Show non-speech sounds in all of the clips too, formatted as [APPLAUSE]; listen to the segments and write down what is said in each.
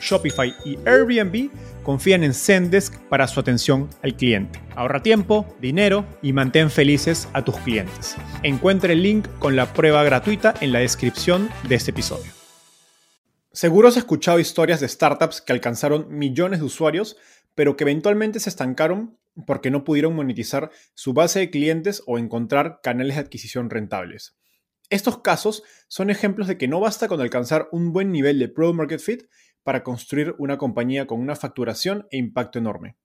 Shopify y Airbnb confían en Zendesk para su atención al cliente. Ahorra tiempo, dinero y mantén felices a tus clientes. Encuentre el link con la prueba gratuita en la descripción de este episodio. Seguro has escuchado historias de startups que alcanzaron millones de usuarios, pero que eventualmente se estancaron porque no pudieron monetizar su base de clientes o encontrar canales de adquisición rentables. Estos casos son ejemplos de que no basta con alcanzar un buen nivel de Product Market Fit, para construir una compañía con una facturación e impacto enorme.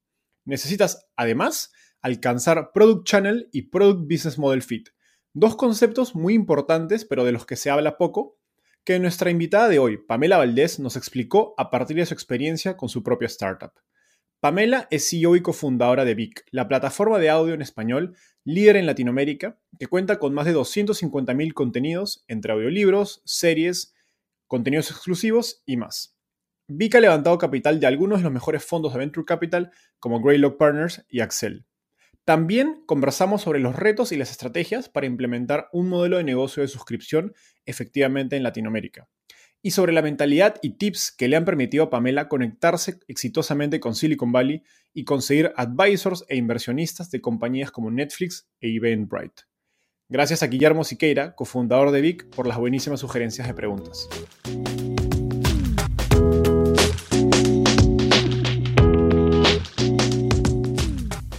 Necesitas, además, alcanzar Product Channel y Product Business Model Fit, dos conceptos muy importantes pero de los que se habla poco, que nuestra invitada de hoy, Pamela Valdés, nos explicó a partir de su experiencia con su propia startup. Pamela es CEO y cofundadora de Vic, la plataforma de audio en español líder en Latinoamérica, que cuenta con más de 250.000 contenidos entre audiolibros, series, contenidos exclusivos y más. Vic ha levantado capital de algunos de los mejores fondos de Venture Capital como Greylock Partners y Axel. También conversamos sobre los retos y las estrategias para implementar un modelo de negocio de suscripción efectivamente en Latinoamérica. Y sobre la mentalidad y tips que le han permitido a Pamela conectarse exitosamente con Silicon Valley y conseguir advisors e inversionistas de compañías como Netflix e Eventbrite. Gracias a Guillermo Siqueira, cofundador de Vic, por las buenísimas sugerencias de preguntas.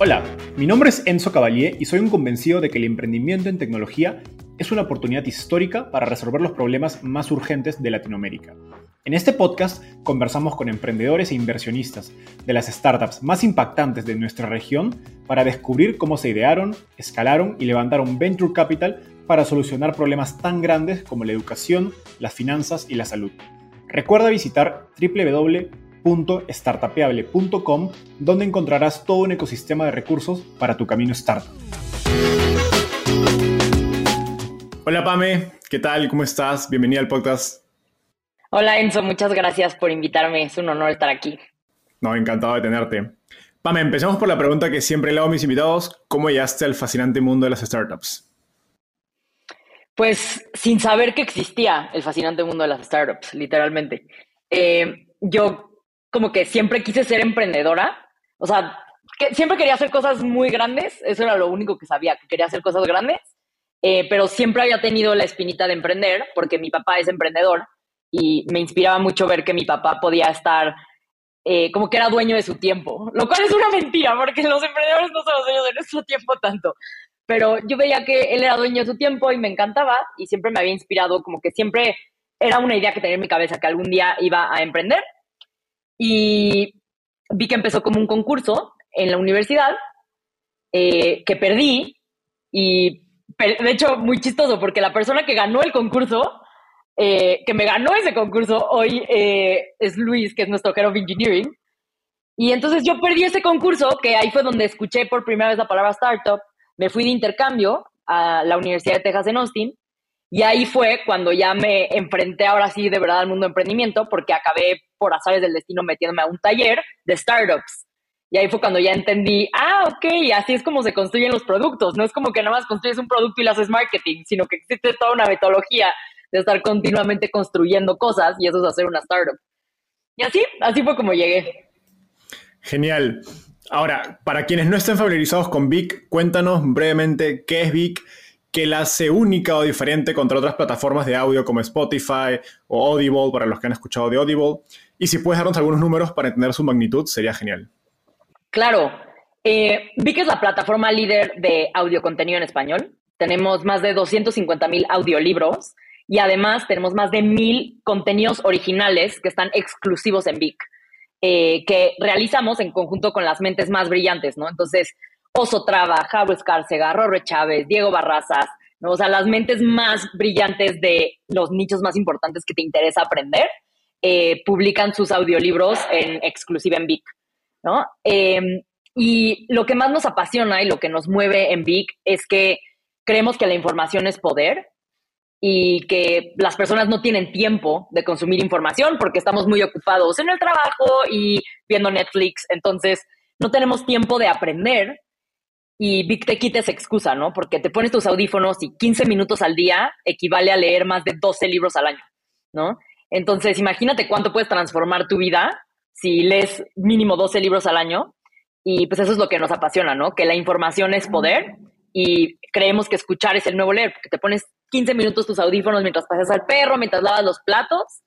Hola, mi nombre es Enzo Cavalier y soy un convencido de que el emprendimiento en tecnología es una oportunidad histórica para resolver los problemas más urgentes de Latinoamérica. En este podcast conversamos con emprendedores e inversionistas de las startups más impactantes de nuestra región para descubrir cómo se idearon, escalaron y levantaron venture capital para solucionar problemas tan grandes como la educación, las finanzas y la salud. Recuerda visitar www www.startapeable.com, donde encontrarás todo un ecosistema de recursos para tu camino startup. Hola Pame, ¿qué tal? ¿Cómo estás? Bienvenida al podcast. Hola Enzo, muchas gracias por invitarme, es un honor estar aquí. No, encantado de tenerte. Pame, empecemos por la pregunta que siempre le hago a mis invitados, ¿cómo llegaste al fascinante mundo de las startups? Pues sin saber que existía el fascinante mundo de las startups, literalmente. Eh, yo como que siempre quise ser emprendedora. O sea, que siempre quería hacer cosas muy grandes. Eso era lo único que sabía, que quería hacer cosas grandes. Eh, pero siempre había tenido la espinita de emprender porque mi papá es emprendedor y me inspiraba mucho ver que mi papá podía estar eh, como que era dueño de su tiempo, lo cual es una mentira porque los emprendedores no somos dueños de nuestro tiempo tanto. Pero yo veía que él era dueño de su tiempo y me encantaba y siempre me había inspirado, como que siempre era una idea que tenía en mi cabeza que algún día iba a emprender y vi que empezó como un concurso en la universidad eh, que perdí y de hecho muy chistoso porque la persona que ganó el concurso, eh, que me ganó ese concurso hoy eh, es Luis, que es nuestro Head of Engineering. Y entonces yo perdí ese concurso, que ahí fue donde escuché por primera vez la palabra startup, me fui de intercambio a la Universidad de Texas en Austin y ahí fue cuando ya me enfrenté ahora sí de verdad al mundo de emprendimiento, porque acabé por azares del destino metiéndome a un taller de startups. Y ahí fue cuando ya entendí, ah, ok, así es como se construyen los productos. No es como que nada más construyes un producto y le haces marketing, sino que existe toda una metodología de estar continuamente construyendo cosas y eso es hacer una startup. Y así, así fue como llegué. Genial. Ahora, para quienes no estén familiarizados con Vic, cuéntanos brevemente qué es Vic ¿Qué la hace única o diferente contra otras plataformas de audio como Spotify o Audible, para los que han escuchado de Audible? Y si puedes darnos algunos números para entender su magnitud, sería genial. Claro. Eh, que es la plataforma líder de audio contenido en español. Tenemos más de 250 mil audiolibros y además tenemos más de mil contenidos originales que están exclusivos en Vic, eh, que realizamos en conjunto con las mentes más brillantes, ¿no? Entonces, Oso Traba, Javo Escárcega, Rorre Chávez, Diego Barrazas, ¿no? O sea, las mentes más brillantes de los nichos más importantes que te interesa aprender, eh, publican sus audiolibros en exclusiva en Vic, ¿no? Em, y lo que más nos apasiona y lo que nos mueve en Vic es que creemos que la información es poder y que las personas no tienen tiempo de consumir información porque estamos muy ocupados en el trabajo y viendo Netflix, entonces no tenemos tiempo de aprender y Big te quita esa excusa, ¿no? Porque te pones tus audífonos y 15 minutos al día equivale a leer más de 12 libros al año, ¿no? Entonces, imagínate cuánto puedes transformar tu vida si lees mínimo 12 libros al año. Y pues eso es lo que nos apasiona, ¿no? Que la información es poder y creemos que escuchar es el nuevo leer, porque te pones 15 minutos tus audífonos mientras pasas al perro, mientras lavas los platos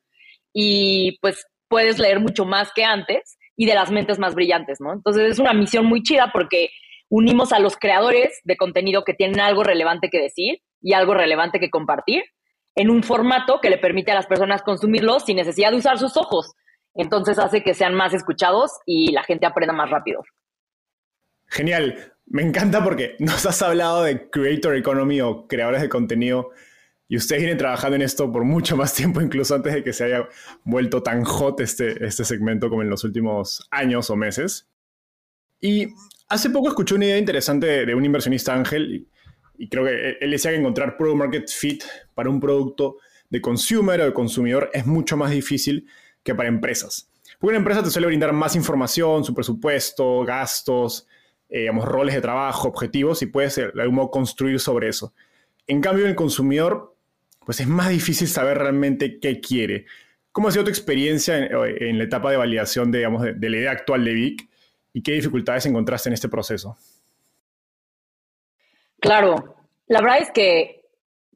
y pues puedes leer mucho más que antes y de las mentes más brillantes, ¿no? Entonces es una misión muy chida porque unimos a los creadores de contenido que tienen algo relevante que decir y algo relevante que compartir en un formato que le permite a las personas consumirlo sin necesidad de usar sus ojos. Entonces hace que sean más escuchados y la gente aprenda más rápido. Genial. Me encanta porque nos has hablado de creator economy o creadores de contenido y usted viene trabajando en esto por mucho más tiempo, incluso antes de que se haya vuelto tan hot este, este segmento como en los últimos años o meses. Y hace poco escuché una idea interesante de, un inversionista ángel y, creo que él decía que encontrar product market fit para un producto de consumer o de consumidor es mucho más difícil que para empresas. Porque una empresa te suele brindar más información, su presupuesto, gastos, eh, digamos, roles de trabajo, objetivos, y puedes de algún modo construir sobre eso. En cambio, el consumidor, pues es más difícil saber realmente qué quiere. ¿Cómo ha sido tu experiencia en, la etapa de validación de, digamos, de, la idea actual de Vic y qué dificultades encontraste en este proceso? Claro, la verdad es que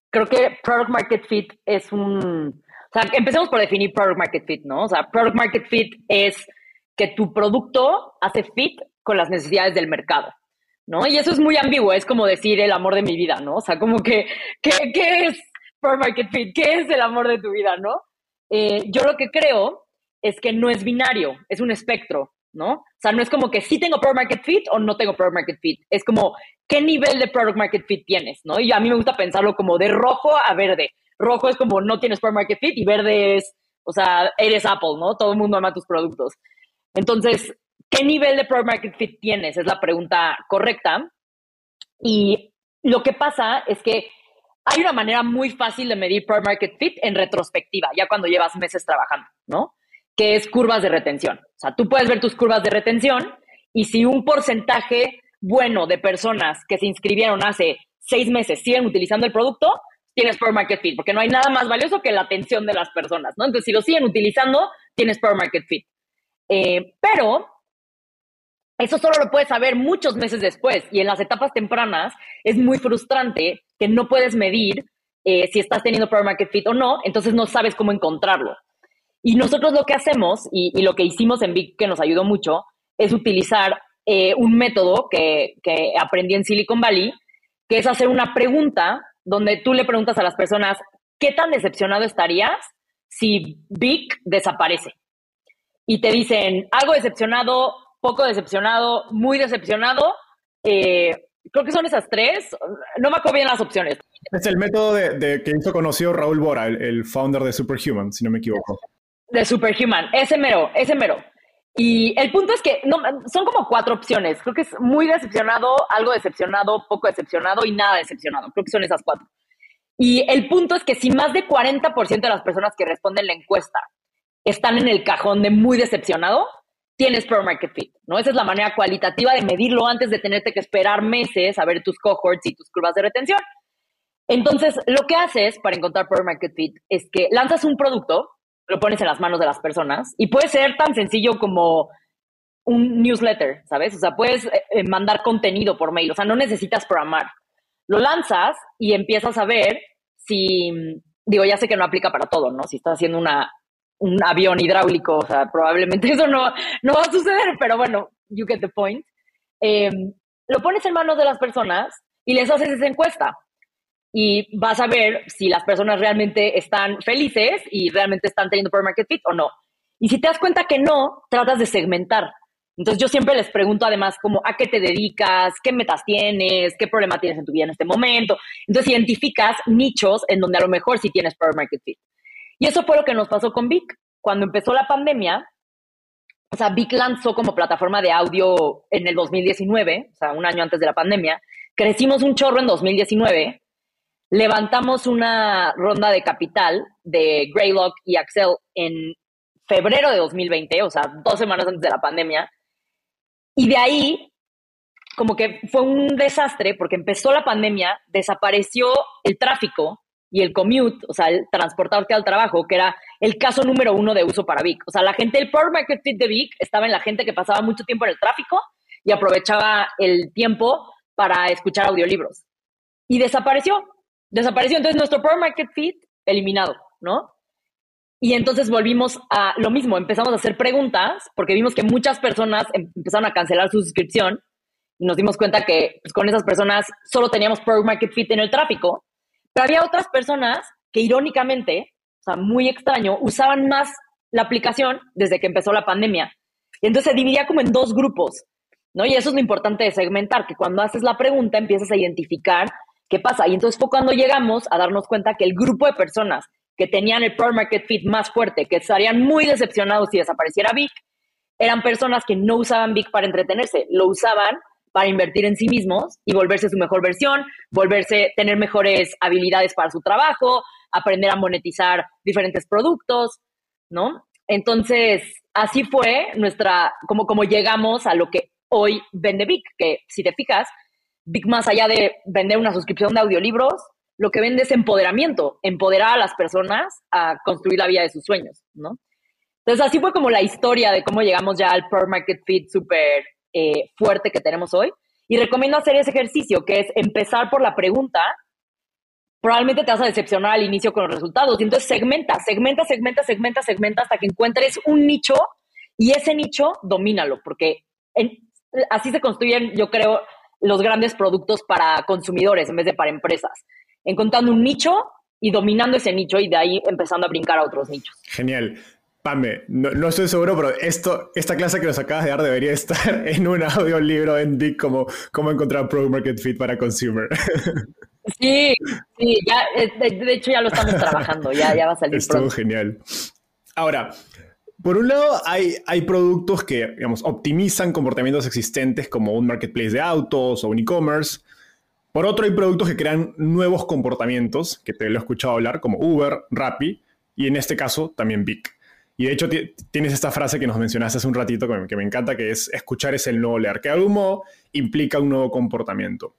creo que Product Market Fit es un... O sea, empecemos por definir Product Market Fit, ¿no? O sea, Product Market Fit es que tu producto hace fit con las necesidades del mercado, ¿no? Y eso es muy ambiguo, es como decir el amor de mi vida, ¿no? O sea, como que, ¿qué, es Product Market Fit? ¿Qué es el amor de tu vida, no? Eh, yo lo que creo es que no es binario, es un espectro, ¿no? O sea, no es como que sí tengo Product Market Fit o no tengo Product Market Fit, es como qué nivel de Product Market Fit tienes, ¿no? Y a mí me gusta pensarlo como de rojo a verde. Rojo es como no tienes Product Market Fit y verde es, o sea, eres Apple, ¿no? Todo el mundo ama tus productos. Entonces, ¿Qué nivel de product market fit tienes? Es la pregunta correcta. Y lo que pasa es que hay una manera muy fácil de medir product market fit en retrospectiva, ya cuando llevas meses trabajando, ¿no? Que es curvas de retención. O sea, tú puedes ver tus curvas de retención y si un porcentaje bueno de personas que se inscribieron hace seis meses siguen utilizando el producto, tienes product market fit, porque no hay nada más valioso que la atención de las personas, ¿no? Entonces, si lo siguen utilizando, tienes product market fit. Eh, pero eso solo lo puedes saber muchos meses después y en las etapas tempranas es muy frustrante que no puedes medir eh, si estás teniendo product market fit o no, entonces no sabes cómo encontrarlo. Y nosotros lo que hacemos y, lo que hicimos en Big que nos ayudó mucho es utilizar eh, un método que, que aprendí en Silicon Valley, que es hacer una pregunta donde tú le preguntas a las personas, ¿qué tan decepcionado estarías si Big desaparece? Y te dicen, algo decepcionado, poco decepcionado, muy decepcionado. Eh, creo que son esas tres. No me acuerdo bien las opciones. Es el método de, que hizo conocido Raúl Bora, el, founder de Superhuman, si no me equivoco. De Superhuman, ese mero, ese mero. Y el punto es que no, son como cuatro opciones. Creo que es muy decepcionado, algo decepcionado, poco decepcionado y nada decepcionado. Creo que son esas cuatro. Y el punto es que si más de 40% de las personas que responden la encuesta están en el cajón de muy decepcionado, tienes Product Market Fit, ¿no? Esa es la manera cualitativa de medirlo antes de tenerte que esperar meses a ver tus cohorts y tus curvas de retención. Entonces, lo que haces para encontrar Product Market Fit es que lanzas un producto, lo pones en las manos de las personas y puede ser tan sencillo como un newsletter, ¿sabes? O sea, puedes eh, eh, mandar contenido por mail, o sea, no necesitas programar. lo lanzas y empiezas a ver si, digo, ya sé que no aplica para todo, ¿no? Si estás haciendo una, un avión hidráulico, o sea, probablemente [LAUGHS] eso no, no va a suceder, pero bueno, you get the point. Em, lo pones en manos de las personas y les haces esa encuesta. Y vas a ver si las personas realmente están felices y realmente están teniendo per market fit o no. Y si te das cuenta que no, tratas de segmentar. Entonces yo siempre les pregunto además como a qué te dedicas, qué metas tienes, qué problema tienes en tu vida en este momento. Entonces identificas nichos en donde a lo mejor sí tienes per market fit. Y eso fue lo que nos pasó con Vic. Cuando empezó la pandemia, o sea, Vic lanzó como plataforma de audio en el 2019, o sea, un año antes de la pandemia. Crecimos un chorro en 2019. Levantamos una ronda de capital de Greylock y Axel en febrero de 2020, o sea, dos semanas antes de la pandemia. Y de ahí, como que fue un desastre porque empezó la pandemia, desapareció el tráfico y el commute, o sea, el transportarte al trabajo, que era el caso número uno de uso para Vic. O sea, la gente, el Power Market Fit de Vic estaba en la gente que pasaba mucho tiempo en el tráfico y aprovechaba el tiempo para escuchar audiolibros. Y desapareció, desapareció. Entonces, nuestro Power Market Fit eliminado, ¿no? Y entonces volvimos a lo mismo, empezamos a hacer preguntas porque vimos que muchas personas em, empezaron a cancelar su suscripción y nos dimos cuenta que pues, con esas personas solo teníamos Product Market Fit en el tráfico, pero había otras personas que irónicamente, o sea, muy extraño, usaban más la aplicación desde que empezó la pandemia. Y entonces se dividía como en dos grupos, ¿no? Y eso es lo importante de segmentar, que cuando haces la pregunta empiezas a identificar qué pasa. Y entonces fue cuando llegamos a darnos cuenta que el grupo de personas que tenían el Pro Market Fit más fuerte, que estarían muy decepcionados si desapareciera Vic, eran personas que no usaban Vic para entretenerse, lo usaban para invertir en sí mismos y volverse su mejor versión, volverse, tener mejores habilidades para su trabajo, aprender a monetizar diferentes productos, ¿no? Entonces, así fue nuestra, como, como llegamos a lo que hoy vende Vic, que si te fijas, más allá de vender una suscripción de audiolibros, lo que vende es empoderamiento, empoderar a las personas a construir la vida de sus sueños, ¿no? Entonces, así fue como la historia de cómo llegamos ya al per market fit súper eh, fuerte que tenemos hoy. Y recomiendo hacer ese ejercicio, que es empezar por la pregunta. Probablemente te vas a decepcionar al inicio con los resultados. Y entonces segmenta, segmenta, segmenta, segmenta, segmenta hasta que encuentres un nicho y ese nicho domínalo, porque así se construyen, yo creo, los grandes productos para consumidores en vez de para empresas encontrando un nicho y dominando ese nicho y de ahí empezando a brincar a otros nichos. Genial. Pame, no, estoy seguro, pero esto, esta clase que nos acabas de dar debería [LAUGHS] estar en un audiolibro en DIC como cómo encontrar Product Market Fit para Consumer. [LAUGHS] Sí, sí, ya, eh, de, hecho ya lo estamos trabajando, ya, ya va a salir Estuvo genial. Ahora, por un lado, hay, hay productos que, digamos, optimizan comportamientos existentes como un marketplace de autos o un e-commerce, por otro, hay productos que crean nuevos comportamientos, que te lo he escuchado hablar, como Uber, Rappi y en este caso también Vic. Y de hecho tienes esta frase que nos mencionaste hace un ratito que me, encanta, que es escuchar es el nuevo leer, que de algún modo implica un nuevo comportamiento.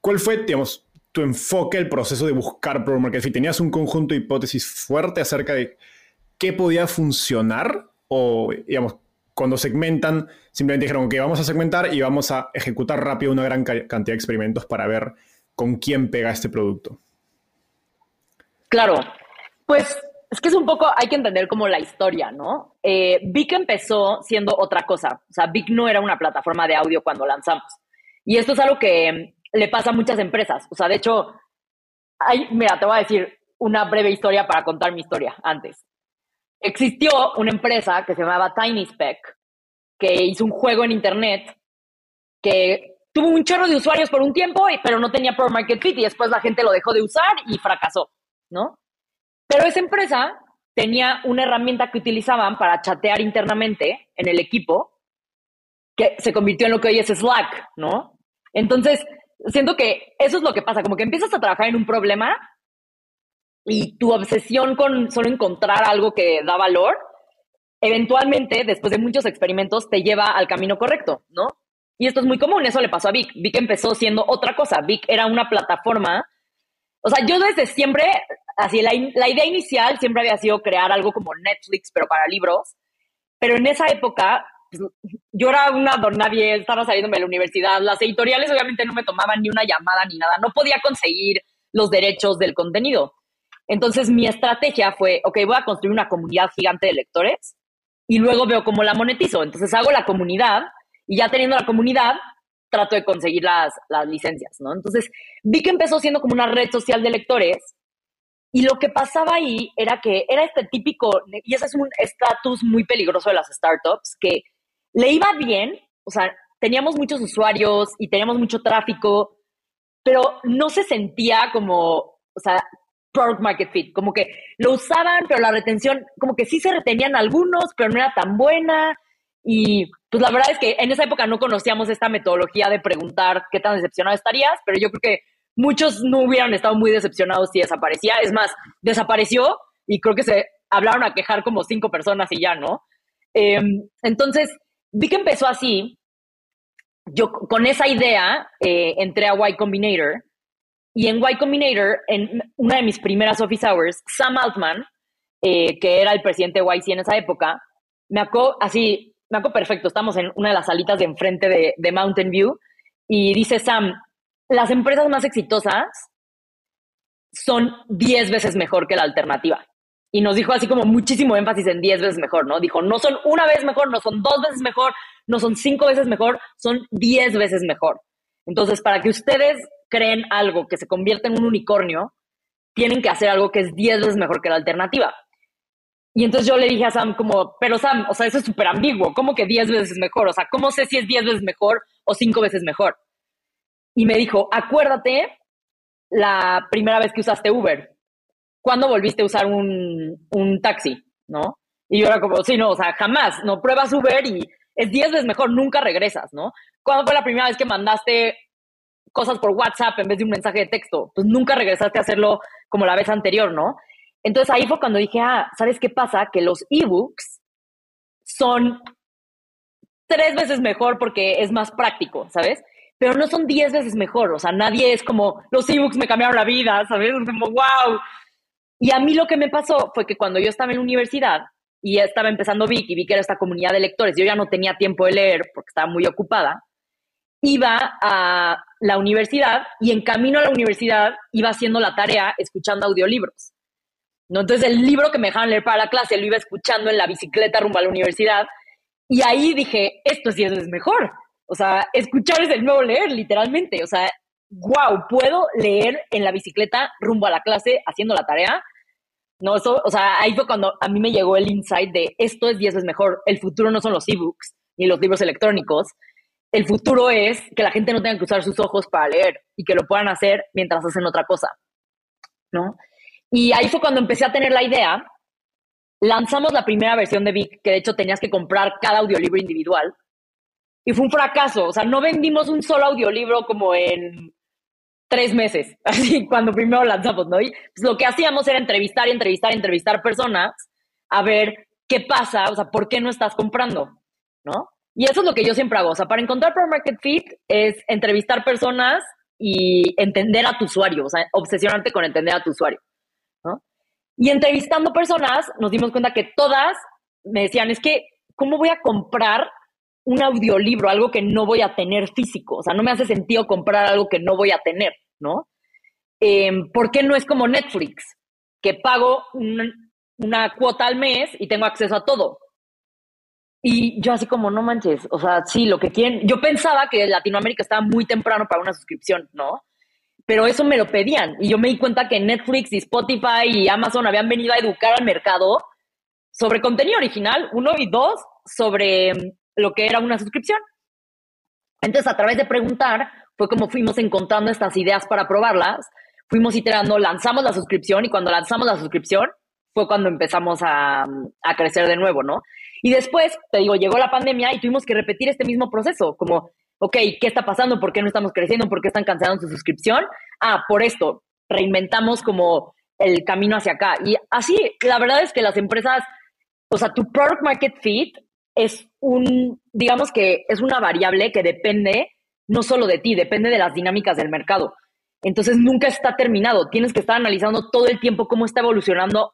¿Cuál fue, digamos, tu enfoque, el proceso de buscar Product Market Fit? ¿Tenías un conjunto de hipótesis fuerte acerca de qué podía funcionar? O, digamos, cuando segmentan, simplemente dijeron que vamos a segmentar y vamos a ejecutar rápido una gran cantidad de experimentos para ver con quién pega este producto. Claro, pues es que es un poco, hay que entender como la historia, ¿no? Eh, Vic empezó siendo otra cosa, o sea, Vic no era una plataforma de audio cuando lanzamos. Y esto es algo que le pasa a muchas empresas, o sea, de hecho, hay, mira, te voy a decir una breve historia para contar mi historia antes existió una empresa que se llamaba TinySpec, que hizo un juego en internet que tuvo un chorro de usuarios por un tiempo, pero no tenía Pro Market Fit y después la gente lo dejó de usar y fracasó, ¿no? Pero esa empresa tenía una herramienta que utilizaban para chatear internamente en el equipo que se convirtió en lo que hoy es Slack, ¿no? Entonces, siento que eso es lo que pasa, como que empiezas a trabajar en un problema y tu obsesión con solo encontrar algo que da valor, eventualmente, después de muchos experimentos, te lleva al camino correcto, ¿no? Y esto es muy común, eso le pasó a Vic. Vic empezó siendo otra cosa. Vic era una plataforma. O sea, yo desde siempre, así, la, la idea inicial siempre había sido crear algo como Netflix, pero para libros. Pero en esa época, pues, yo era una don nadie, estaba saliéndome de la universidad, las editoriales obviamente no me tomaban ni una llamada ni nada, no podía conseguir los derechos del contenido. Entonces mi estrategia fue, ok, voy a construir una comunidad gigante de lectores y luego veo cómo la monetizo. Entonces hago la comunidad y ya teniendo la comunidad, trato de conseguir las, las licencias, ¿no? Entonces vi que empezó siendo como una red social de lectores y lo que pasaba ahí era que era este típico, y ese es un estatus muy peligroso de las startups, que le iba bien, o sea, teníamos muchos usuarios y teníamos mucho tráfico, pero no se sentía como, o sea, product market fit, como que lo usaban, pero la retención, como que sí se retenían algunos, pero no era tan buena. Y pues la verdad es que en esa época no conocíamos esta metodología de preguntar qué tan decepcionado estarías, pero yo creo que muchos no hubieran estado muy decepcionados si desaparecía. Es más, desapareció y creo que se hablaron a quejar como cinco personas y ya, ¿no? Em, entonces, vi que empezó así. Yo con esa idea eh, entré a Y Combinator y en Y Combinator, en una de mis primeras office hours, Sam Altman, eh, que era el presidente de YC en esa época, me acó así, me acó perfecto. Estamos en una de las salitas de enfrente de, de Mountain View y dice Sam, las empresas más exitosas son 10 veces mejor que la alternativa. Y nos dijo así como muchísimo énfasis en 10 veces mejor, ¿no? Dijo, no son una vez mejor, no son dos veces mejor, no son cinco veces mejor, son 10 veces mejor. Entonces, para que ustedes creen algo que se convierta en un unicornio, tienen que hacer algo que es 10 veces mejor que la alternativa. Y entonces yo le dije a Sam como, pero Sam, o sea, eso es súper ambiguo, ¿cómo que 10 veces mejor? O sea, ¿cómo sé si es 10 veces mejor o 5 veces mejor? y me dijo, acuérdate la primera vez que usaste Uber. ¿Cuándo volviste a usar un, un taxi? ¿No? Y yo era como, sí, no, o sea, jamás, no pruebas Uber y es 10 veces mejor, nunca regresas, ¿no? ¿Cuándo fue la primera vez que mandaste cosas por WhatsApp en vez de un mensaje de texto? Pues nunca regresaste a hacerlo como la vez anterior, ¿no? Entonces ahí fue cuando dije, ah, ¿sabes qué pasa? Que los ebooks son tres veces mejor porque es más práctico, ¿sabes? pero no son 10 veces mejor. O sea, nadie es como, los ebooks me cambiaron la vida, ¿sabes? Es como, wow. Y a mí lo que me pasó fue que cuando yo estaba en la universidad y estaba empezando Vic y vi que era esta comunidad de lectores, yo ya no tenía tiempo de leer porque estaba muy ocupada, iba a la universidad y en camino a la universidad iba haciendo la tarea escuchando audiolibros. ¿no? Entonces el libro que me dejaban leer para la clase lo iba escuchando en la bicicleta rumbo a la universidad y ahí dije, esto sí es mejor. O sea, escuchar es el nuevo leer, literalmente. O sea, wow, puedo leer en la bicicleta rumbo a la clase haciendo la tarea. No, eso, o sea, ahí fue cuando a mí me llegó el insight de esto es 10 veces mejor. El futuro no son los ebooks ni los libros electrónicos. El futuro es que la gente no tenga que usar sus ojos para leer y que lo puedan hacer mientras hacen otra cosa. ¿No? Y ahí fue cuando empecé a tener la idea. Lanzamos la primera versión de Vic, que de hecho tenías que comprar cada audiolibro individual y fue un fracaso. O sea, no vendimos un solo audiolibro como en tres meses, [LAUGHS] así cuando primero lanzamos, ¿no? Y pues, lo que hacíamos era entrevistar y entrevistar y entrevistar personas a ver qué pasa, o sea, por qué no estás comprando, ¿no? Y eso es lo que yo siempre hago. O sea, para encontrar Pro Market Fit es entrevistar personas y entender a tu usuario, o sea, obsesionarte con entender a tu usuario, ¿no? Y entrevistando personas nos dimos cuenta que todas me decían, es que, ¿cómo voy a comprar un audiolibro, algo que no voy a tener físico. O sea, no me hace sentido comprar algo que no voy a tener, ¿no? Em, ¿Por qué no es como Netflix? Que pago una cuota al mes y tengo acceso a todo. Y yo así como, no manches, o sea, sí, lo que quieren. Yo pensaba que Latinoamérica estaba muy temprano para una suscripción, ¿no? Pero eso me lo pedían. Y yo me di cuenta que Netflix y Spotify y Amazon habían venido a educar al mercado sobre contenido original, uno, y dos, sobre lo que era una suscripción. Entonces, a través de preguntar, fue como fuimos encontrando estas ideas para probarlas, fuimos iterando, lanzamos la suscripción y cuando lanzamos la suscripción fue cuando empezamos a, a crecer de nuevo, ¿no? Y después, te digo, llegó la pandemia y tuvimos que repetir este mismo proceso, como, ok, ¿qué está pasando? ¿Por qué no estamos creciendo? ¿Por qué están cancelando su suscripción? Ah, por esto, reinventamos como el camino hacia acá. Y así, la verdad es que las empresas, o sea, tu product market fit es un, digamos que es una variable que depende no solo de ti, depende de las dinámicas del mercado. Entonces nunca está terminado. Tienes que estar analizando todo el tiempo cómo está evolucionando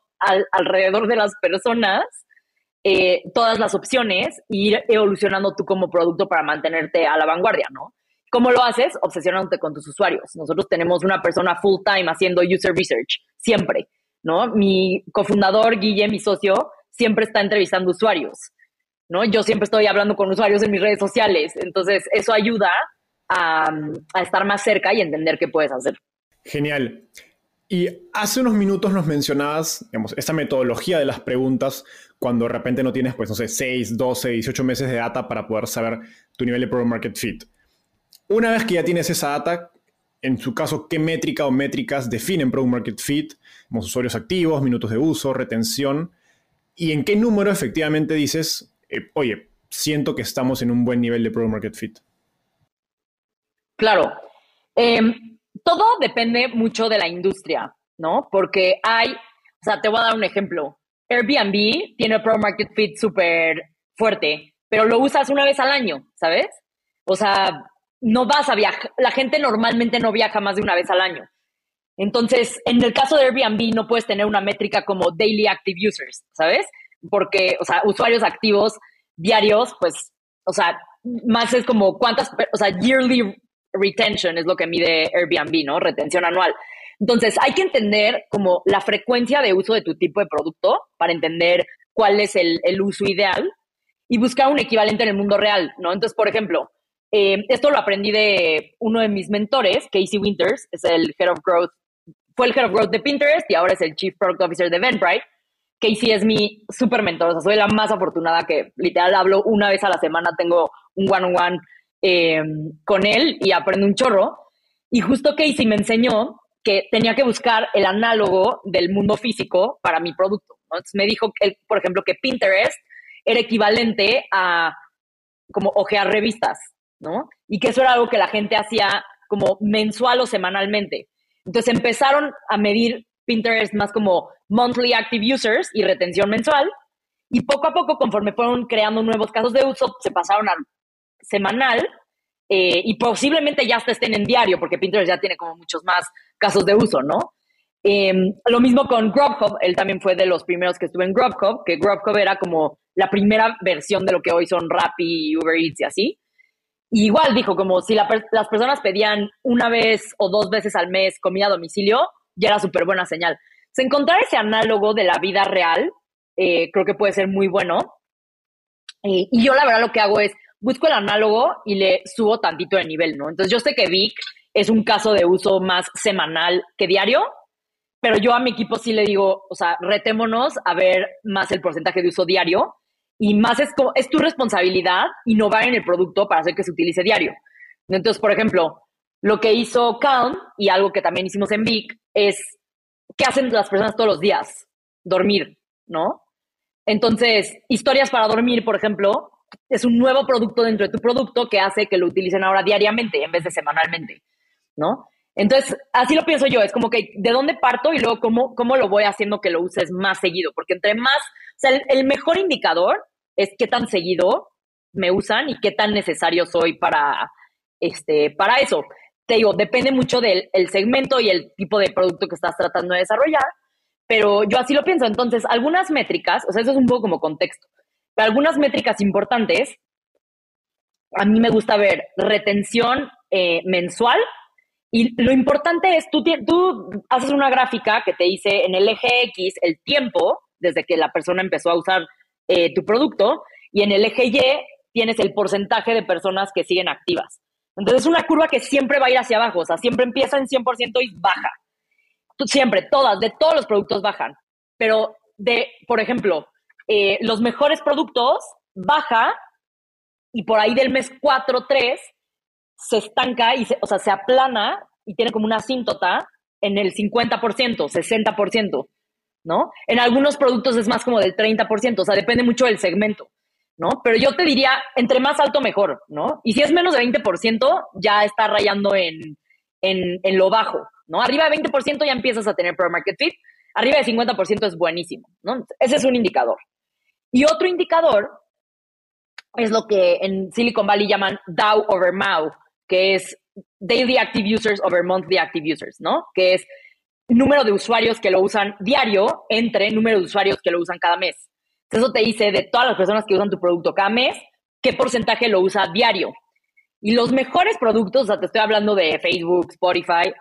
alrededor de las personas eh, todas las opciones e ir evolucionando tú como producto para mantenerte a la vanguardia, ¿no? ¿Cómo lo haces? Obsesionándote con tus usuarios. Nosotros tenemos una persona full time haciendo user research, siempre, ¿no? Mi cofundador, Guille, mi socio, siempre está entrevistando usuarios, ¿no? Yo siempre estoy hablando con usuarios en mis redes sociales, entonces eso ayuda a, a estar más cerca y entender qué puedes hacer. Genial. Y hace unos minutos nos mencionabas, digamos, esta metodología de las preguntas cuando de repente no tienes, pues, no sé, 6, 12, 18 meses de data para poder saber tu nivel de Product Market Fit. Una vez que ya tienes esa data, en su caso, ¿qué métrica o métricas definen Product Market Fit? Como usuarios activos, minutos de uso, retención. ¿Y en qué número efectivamente dices, eh, oye, siento que estamos en un buen nivel de Product Market Fit? Claro. Em, todo depende mucho de la industria, ¿no? Porque hay, o sea, te voy a dar un ejemplo. Airbnb tiene Pro Market Fit súper fuerte, pero lo usas una vez al año, ¿sabes? O sea, no vas a viajar, la gente normalmente no viaja más de una vez al año. Entonces, en el caso de Airbnb no puedes tener una métrica como Daily Active Users, ¿sabes? Porque, o sea, usuarios activos diarios, pues, o sea, más es como cuántas, o sea, yearly retention es lo que mide Airbnb, ¿no? Retención anual. Entonces, hay que entender como la frecuencia de uso de tu tipo de producto para entender cuál es el, uso ideal y buscar un equivalente en el mundo real, ¿no? Entonces, por ejemplo, eh, esto lo aprendí de uno de mis mentores, Casey Winters, es el Head of Growth, fue el Head of Growth de Pinterest y ahora es el Chief Product Officer de Eventbrite. Casey es mi super mentor, o sea, soy la más afortunada que literal hablo una vez a la semana, tengo un one-on-one -on -one Em, con él y aprendo un chorro. Y justo Casey me enseñó que tenía que buscar el análogo del mundo físico para mi producto. Entonces me dijo, que, por ejemplo, que Pinterest era equivalente a como ojear revistas, ¿no? Y que eso era algo que la gente hacía como mensual o semanalmente. Entonces empezaron a medir Pinterest más como monthly active users y retención mensual. Y poco a poco, conforme fueron creando nuevos casos de uso, se pasaron a semanal eh, y posiblemente ya hasta estén en diario, porque Pinterest ya tiene como muchos más casos de uso, ¿no? Em, lo mismo con Grubhub, él también fue de los primeros que estuve en Grubhub, que Grubhub era como la primera versión de lo que hoy son Rappi, Uber Eats y así. igual dijo, como si las personas pedían una vez o dos veces al mes comida a domicilio, ya era súper buena señal. encontrar ese análogo de la vida real, eh, creo que puede ser muy bueno. Eh, y yo la verdad lo que hago es, busco el análogo y le subo tantito de nivel, ¿no? Entonces yo sé que Vic es un caso de uso más semanal que diario, pero yo a mi equipo sí le digo, o sea, retémonos a ver más el porcentaje de uso diario y más es, es tu responsabilidad innovar en el producto para hacer que se utilice diario. Entonces, por ejemplo, lo que hizo Calm y algo que también hicimos en Vic es, ¿qué hacen las personas todos los días? Dormir, ¿no? Entonces, historias para dormir, por ejemplo, es un nuevo producto dentro de tu producto que hace que lo utilicen ahora diariamente en vez de semanalmente, ¿no? Entonces, así lo pienso yo, es como que de dónde parto y luego cómo, cómo lo voy haciendo que lo uses más seguido, porque entre más, o sea, el, mejor indicador es qué tan seguido me usan y qué tan necesario soy para, este, para eso. Te digo, depende mucho del segmento y el tipo de producto que estás tratando de desarrollar, pero yo así lo pienso. Entonces, algunas métricas, o sea, eso es un poco como contexto. Algunas métricas importantes, a mí me gusta ver retención eh, mensual y lo importante es, tú, tú haces una gráfica que te dice en el eje X el tiempo desde que la persona empezó a usar eh, tu producto y en el eje Y tienes el porcentaje de personas que siguen activas. Entonces es una curva que siempre va a ir hacia abajo, o sea, siempre empieza en 100% y baja. Siempre, todas, de todos los productos bajan. Pero de, por ejemplo, eh, los mejores productos baja y por ahí del mes 4, 3 se estanca y se, o sea, se aplana y tiene como una asíntota en el 50%, 60%, ¿no? En algunos productos es más como del 30%, o sea, depende mucho del segmento, ¿no? Pero yo te diría, entre más alto, mejor, ¿no? Y si es menos de 20%, ya está rayando en, en, en lo bajo, ¿no? Arriba de 20% ya empiezas a tener Pro Market Fit, arriba de 50% es buenísimo, ¿no? Ese es un indicador. Y otro indicador es lo que en Silicon Valley llaman DAO over MAU, que es Daily Active Users over Monthly Active Users, ¿no? Que es número de usuarios que lo usan diario entre número de usuarios que lo usan cada mes. Eso te dice de todas las personas que usan tu producto cada mes, qué porcentaje lo usa diario. Y los mejores productos, o sea, te estoy hablando de Facebook, Spotify,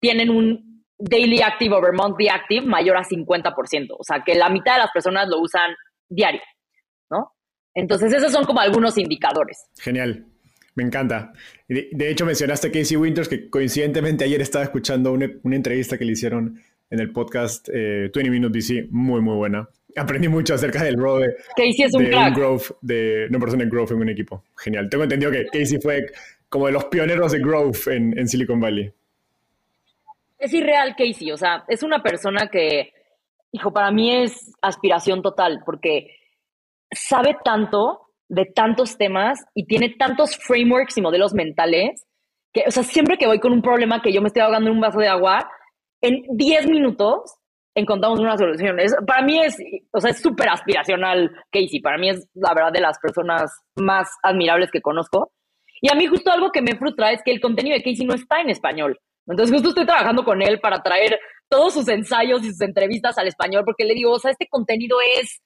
tienen un daily active over monthly active mayor a 50%. O sea, que la mitad de las personas lo usan diario, ¿no? Entonces, esos son como algunos indicadores. Genial. Me encanta. De, hecho, mencionaste a Casey Winters, que coincidentemente ayer estaba escuchando una, entrevista que le hicieron en el podcast 20 eh, Minutes DC, muy, muy buena. Aprendí mucho acerca del rol de, Casey es un crack. growth, de una persona en growth en un equipo. Genial. Tengo entendido que Casey fue como de los pioneros de growth en, en Silicon Valley. Es irreal Casey, o sea, es una persona que, hijo, para mí es aspiración total, porque sabe tanto de tantos temas y tiene tantos frameworks y modelos mentales que, o sea, siempre que voy con un problema que yo me estoy ahogando en un vaso de agua, en 10 minutos encontramos una solución. Es, para mí es, o sea, es súper aspiracional Casey. Para mí es, la verdad, de las personas más admirables que conozco. Y a mí justo algo que me frustra es que el contenido de Casey no está en español. Entonces justo estoy trabajando con él para traer todos sus ensayos y sus entrevistas al español porque le digo, o sea, este contenido es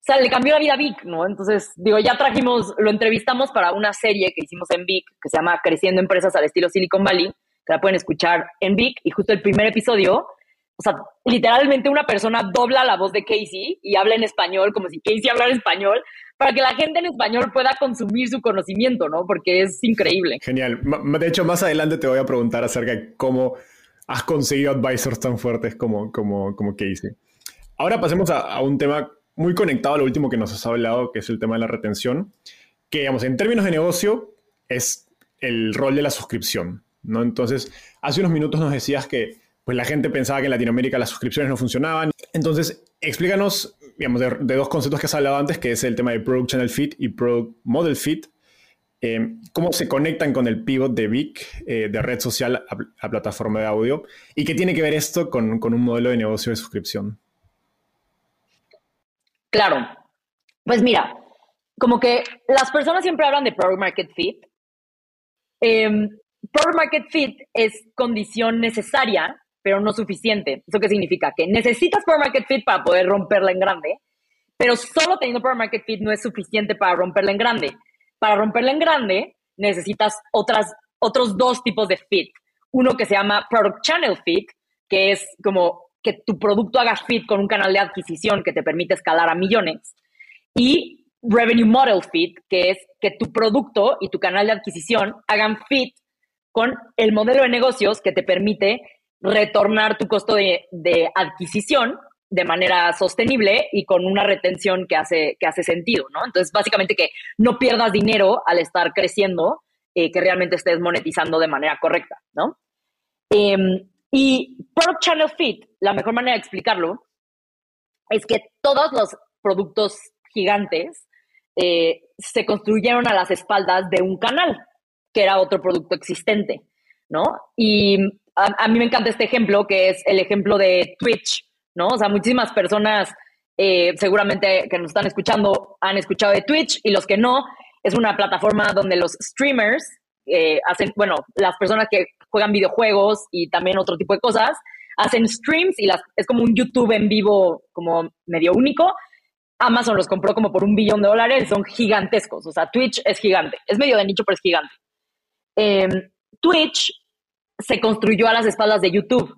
o sea, le cambió la vida a Vic, ¿no? Entonces, digo, ya trajimos, lo entrevistamos para una serie que hicimos en Vic, que se llama Creciendo Empresas al estilo Silicon Valley, que la pueden escuchar en Vic, y justo el primer episodio, o sea, literalmente una persona dobla la voz de Casey y habla en español, como si Casey hablara español, para que la gente en español pueda consumir su conocimiento, ¿no? Porque es increíble. Genial. De hecho, más adelante te voy a preguntar acerca de cómo has conseguido advisors tan fuertes como, como, como Casey. Ahora pasemos a, a un tema muy conectado a lo último que nos has hablado, que es el tema de la retención, que, digamos, en términos de negocio es el rol de la suscripción, ¿no? Entonces, hace unos minutos nos decías que pues la gente pensaba que en Latinoamérica las suscripciones no funcionaban. Entonces, explícanos, digamos, de, dos conceptos que has hablado antes, que es el tema de Product Channel Fit y Product Model Fit. Eh, cómo se conectan con el pivot de Vic, eh, de red social a, plataforma de audio, y qué tiene que ver esto con, con un modelo de negocio de suscripción. Claro. Pues mira, como que las personas siempre hablan de Product Market Fit. Eh, Market Fit es condición necesaria, pero no suficiente. ¿Eso qué significa? Que necesitas Product Market Fit para poder romperla en grande, pero solo teniendo Product Market Fit no es suficiente para romperla en grande. Para romperla en grande necesitas otras, otros dos tipos de fit. Uno que se llama Product Channel Fit, que es como que tu producto haga fit con un canal de adquisición que te permite escalar a millones. Y Revenue Model Fit, que es que tu producto y tu canal de adquisición hagan fit con el modelo de negocios que te permite retornar tu costo de, adquisición de manera sostenible y con una retención que hace, que hace sentido, ¿no? Entonces, básicamente que no pierdas dinero al estar creciendo, eh, que realmente estés monetizando de manera correcta, ¿no? Em, y Product Channel Fit, la mejor manera de explicarlo, es que todos los productos gigantes eh, se construyeron a las espaldas de un canal, que era otro producto existente, ¿no? Y a, mí me encanta este ejemplo, que es el ejemplo de Twitch, ¿no? O sea, muchísimas personas eh, seguramente que nos están escuchando han escuchado de Twitch y los que no, es una plataforma donde los streamers eh, hacen, bueno, las personas que juegan videojuegos y también otro tipo de cosas, hacen streams y las, es como un YouTube en vivo como medio único. Amazon los compró como por un billón de dólares, son gigantescos. O sea, Twitch es gigante. Es medio de nicho, pero es gigante. Em, Twitch se construyó a las espaldas de YouTube.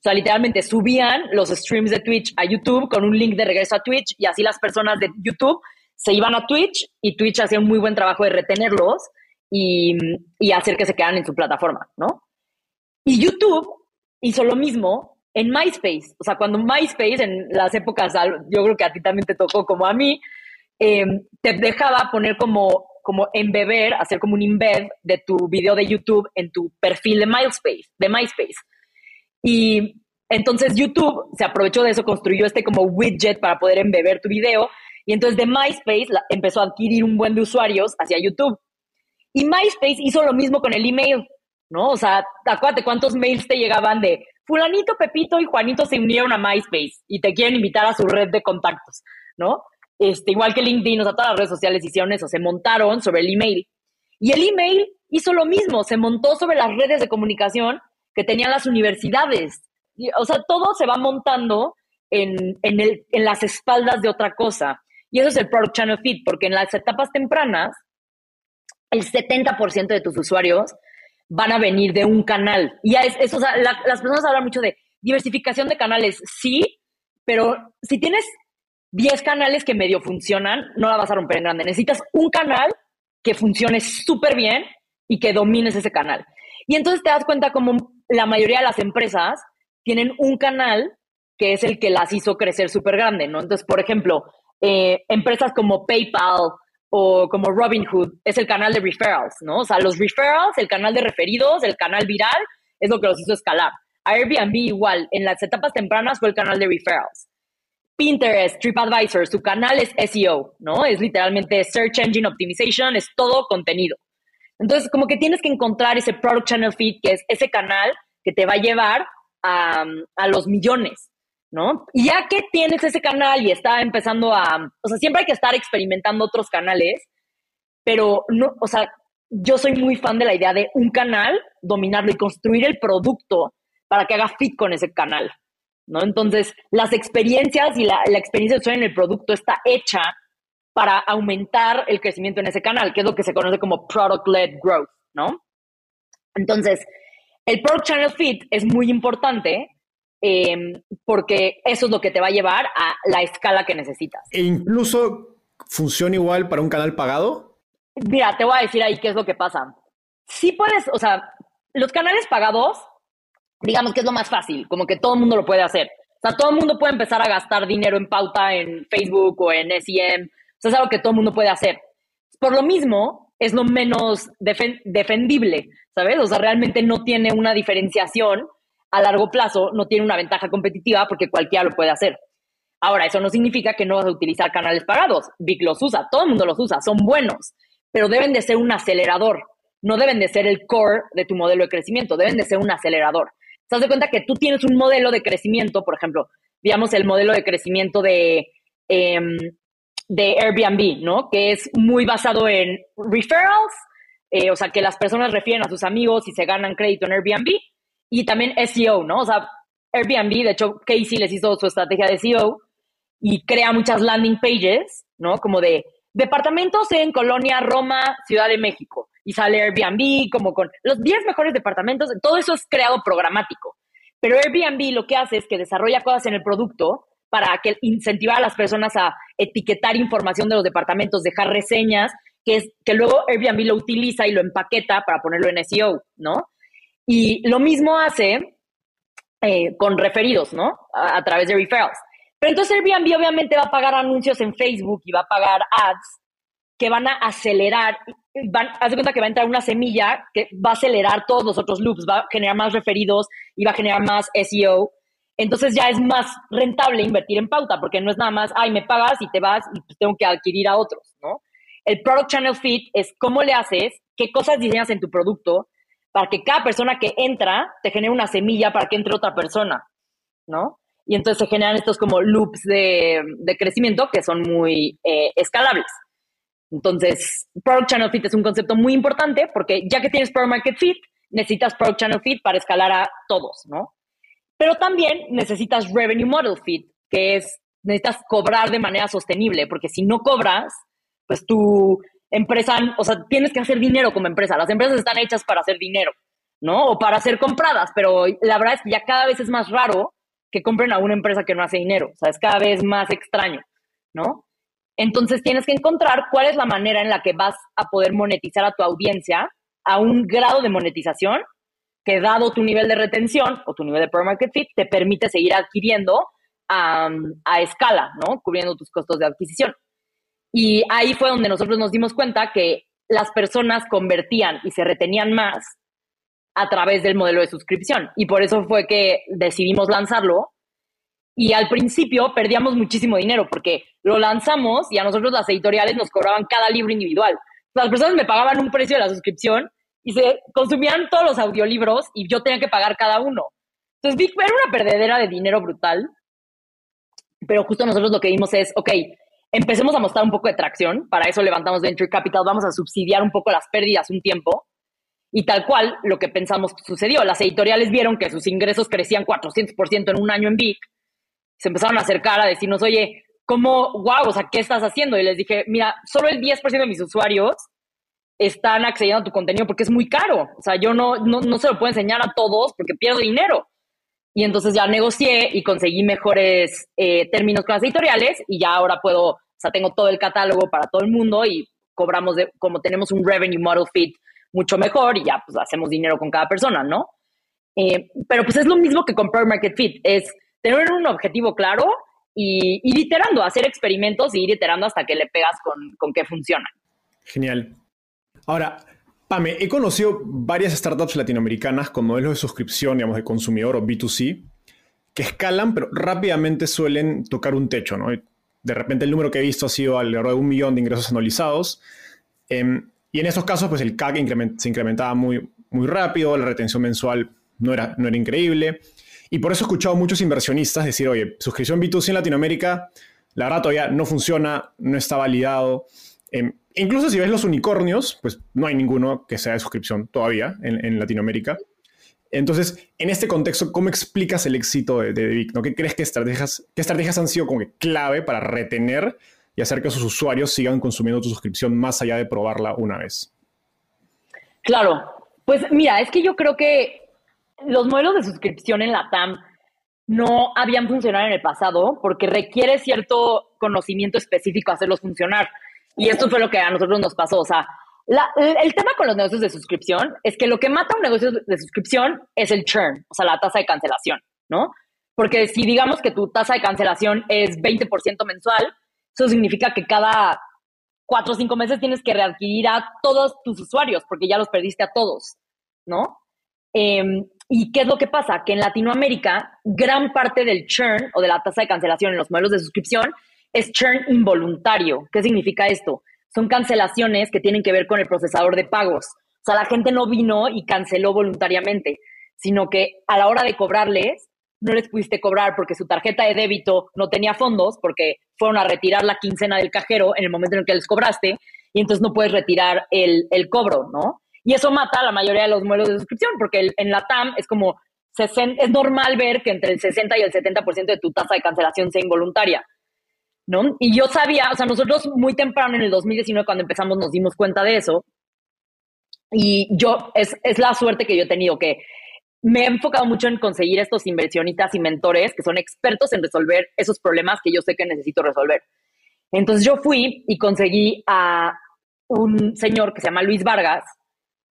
O sea, literalmente subían los streams de Twitch a YouTube con un link de regreso a Twitch y así las personas de YouTube se iban a Twitch y Twitch hacía un muy buen trabajo de retenerlos y, hacer que se quedan en su plataforma, ¿no? Y YouTube hizo lo mismo en MySpace. O sea, cuando MySpace, en las épocas, yo creo que a ti también te tocó como a mí, em, te dejaba poner como, como embeber, hacer como un embed de tu video de YouTube en tu perfil de MySpace, de MySpace. Y entonces YouTube se aprovechó de eso, construyó este como widget para poder embeber tu video. Y entonces de MySpace empezó a adquirir un buen de usuarios hacia YouTube. Y MySpace hizo lo mismo con el email, ¿no? O sea, acuérdate cuántos mails te llegaban de fulanito, Pepito y Juanito se unieron a MySpace y te quieren invitar a su red de contactos, ¿no? Este, igual que LinkedIn, o sea, todas las redes sociales hicieron eso, se montaron sobre el email. Y el email hizo lo mismo, se montó sobre las redes de comunicación que tenían las universidades. o sea, todo se va montando en, el, en las espaldas de otra cosa. Y eso es el Product Channel Fit, porque en las etapas tempranas, el 70% de tus usuarios van a venir de un canal. Y eso, las personas hablan mucho de diversificación de canales, sí, pero si tienes 10 canales que medio funcionan, no la vas a romper en grande. Necesitas un canal que funcione súper bien y que domines ese canal. Y entonces te das cuenta como la mayoría de las empresas tienen un canal que es el que las hizo crecer súper grande, ¿no? Entonces, por ejemplo, eh, empresas como PayPal o como Robinhood es el canal de referrals, ¿no? O sea, los referrals, el canal de referidos, el canal viral, es lo que los hizo escalar. Airbnb igual, en las etapas tempranas fue el canal de referrals. Pinterest, TripAdvisor, su canal es SEO, ¿no? Es literalmente Search Engine Optimization, es todo contenido. Entonces, como que tienes que encontrar ese Product Channel Feed, que es ese canal que te va a llevar a, a los millones, ¿no? Y ya que tienes ese canal y está empezando a, o sea, siempre hay que estar experimentando otros canales, pero no, o sea, yo soy muy fan de la idea de un canal, dominarlo y construir el producto para que haga fit con ese canal, ¿no? Entonces, las experiencias y la, experiencia de usuario en el producto está hecha para aumentar el crecimiento en ese canal, que es lo que se conoce como product-led growth, ¿no? Entonces, el Product Channel Fit es muy importante Em, porque eso es lo que te va a llevar a la escala que necesitas. ¿E incluso funciona igual para un canal pagado? Mira, te voy a decir ahí qué es lo que pasa. Sí puedes, o sea, los canales pagados, digamos que es lo más fácil, como que todo el mundo lo puede hacer. O sea, todo el mundo puede empezar a gastar dinero en pauta en Facebook o en SEM. O sea, es algo que todo el mundo puede hacer. Por lo mismo, es lo menos defendible, ¿sabes? O sea, realmente no tiene una diferenciación a largo plazo no tiene una ventaja competitiva porque cualquiera lo puede hacer. Ahora, eso no significa que no vas a utilizar canales pagados. Vic los usa, todo el mundo los usa, son buenos, pero deben de ser un acelerador, no deben de ser el core de tu modelo de crecimiento, deben de ser un acelerador. ¿Te das cuenta que tú tienes un modelo de crecimiento, por ejemplo, digamos el modelo de crecimiento de, em, de Airbnb, ¿no? Que es muy basado en referrals, eh, o sea, que las personas refieren a sus amigos y se ganan crédito en Airbnb y también SEO, ¿no? O sea, Airbnb, de hecho, Casey les hizo su estrategia de SEO y crea muchas landing pages, ¿no? Como de departamentos en Colonia, Roma, Ciudad de México. Y sale Airbnb como con los 10 mejores departamentos. Todo eso es creado programático. Pero Airbnb lo que hace es que desarrolla cosas en el producto para que incentivar a las personas a etiquetar información de los departamentos, dejar reseñas, que es que luego Airbnb lo utiliza y lo empaqueta para ponerlo en SEO, ¿no? Y lo mismo hace eh, con referidos, ¿no? A, través de referrals. Pero entonces Airbnb obviamente va a pagar anuncios en Facebook y va a pagar ads que van a acelerar, van, haz de cuenta que va a entrar una semilla que va a acelerar todos los otros loops, va a generar más referidos y va a generar más SEO. Entonces ya es más rentable invertir en pauta, porque no es nada más, ay, me pagas y te vas y pues tengo que adquirir a otros, ¿no? El Product Channel Fit es cómo le haces, qué cosas diseñas en tu producto para que cada persona que entra te genere una semilla para que entre otra persona, ¿no? Y entonces se generan estos como loops de, crecimiento que son muy eh, escalables. Entonces, Product Channel Fit es un concepto muy importante porque ya que tienes Product Market Fit, necesitas Product Channel Fit para escalar a todos, ¿no? Pero también necesitas Revenue Model Fit, que es, necesitas cobrar de manera sostenible, porque si no cobras, pues tu empresa, o sea, tienes que hacer dinero como empresa. Las empresas están hechas para hacer dinero, ¿no? O para ser compradas, pero la verdad es que ya cada vez es más raro que compren a una empresa que no hace dinero. O sea, es cada vez más extraño, ¿no? Entonces tienes que encontrar cuál es la manera en la que vas a poder monetizar a tu audiencia a un grado de monetización que dado tu nivel de retención o tu nivel de Pro Market Fit, te permite seguir adquiriendo a, a escala, ¿no? Cubriendo tus costos de adquisición. Y ahí fue donde nosotros nos dimos cuenta que las personas convertían y se retenían más a través del modelo de suscripción. Y por eso fue que decidimos lanzarlo. Y al principio perdíamos muchísimo dinero porque lo lanzamos y a nosotros las editoriales nos cobraban cada libro individual. Las personas me pagaban un precio de la suscripción y se consumían todos los audiolibros y yo tenía que pagar cada uno. Entonces, era una perdedera de dinero brutal. Pero justo nosotros lo que vimos es, ok, empecemos a mostrar un poco de tracción, para eso levantamos Venture Capital, vamos a subsidiar un poco las pérdidas un tiempo. Y tal cual, lo que pensamos sucedió. Las editoriales vieron que sus ingresos crecían 400% en un año en Vic, Se empezaron a acercar a decirnos, oye, ¿cómo, wow, o sea, qué estás haciendo? Y les dije, mira, solo el 10% de mis usuarios están accediendo a tu contenido porque es muy caro. O sea, yo no, no, no se lo puedo enseñar a todos porque pierdo dinero. Y entonces ya negocié y conseguí mejores eh, términos con las editoriales y ya ahora puedo, o sea, tengo todo el catálogo para todo el mundo y cobramos, de, como tenemos un revenue model fit mucho mejor y ya pues hacemos dinero con cada persona, ¿no? Eh, pero pues es lo mismo que con Market Fit, es tener un objetivo claro y ir iterando, hacer experimentos y ir iterando hasta que le pegas con, con qué funciona. Genial. Ahora, Pame, he conocido varias startups latinoamericanas con modelos de suscripción, digamos, de consumidor o B2C, que escalan, pero rápidamente suelen tocar un techo, ¿no? De repente el número que he visto ha sido alrededor de un millón de ingresos anualizados. Em, y en estos casos, pues el CAC se incrementaba muy, muy rápido, la retención mensual no era, no era increíble. Y por eso he escuchado a muchos inversionistas decir, oye, suscripción B2C en Latinoamérica, la verdad todavía no funciona, no está validado. Em, incluso si ves los unicornios, pues no hay ninguno que sea de suscripción todavía en, Latinoamérica. Entonces, en este contexto, ¿cómo explicas el éxito de, de ¿no? ¿Qué crees que estrategias, qué estrategias han sido como clave para retener y hacer que sus usuarios sigan consumiendo tu suscripción más allá de probarla una vez? Claro, pues mira, es que yo creo que los modelos de suscripción en la TAM no habían funcionado en el pasado porque requiere cierto conocimiento específico hacerlos funcionar. Y esto fue lo que a nosotros nos pasó. O sea, el tema con los negocios de suscripción es que lo que mata un negocio de suscripción es el churn, o sea, la tasa de cancelación, ¿no? Porque si digamos que tu tasa de cancelación es 20% mensual, eso significa que cada cuatro o cinco meses tienes que readquirir a todos tus usuarios porque ya los perdiste a todos, ¿no? Em, ¿Y qué es lo que pasa? Que en Latinoamérica, gran parte del churn o de la tasa de cancelación en los modelos de suscripción es churn involuntario. ¿Qué significa esto? Son cancelaciones que tienen que ver con el procesador de pagos. O sea, la gente no vino y canceló voluntariamente, sino que a la hora de cobrarles, no les pudiste cobrar porque su tarjeta de débito no tenía fondos, porque fueron a retirar la quincena del cajero en el momento en el que les cobraste, y entonces no puedes retirar el, el cobro, ¿no? Y eso mata a la mayoría de los modelos de suscripción, porque en la TAM es como, es normal ver que entre el 60 y el 70% de tu tasa de cancelación sea involuntaria, ¿no? Y yo sabía, o sea, nosotros muy temprano en el 2019 cuando empezamos nos dimos cuenta de eso, y yo, es, es la suerte que yo he tenido, que me he enfocado mucho en conseguir estos inversionistas y mentores que son expertos en resolver esos problemas que yo sé que necesito resolver. Entonces yo fui y conseguí a un señor que se llama Luis Vargas,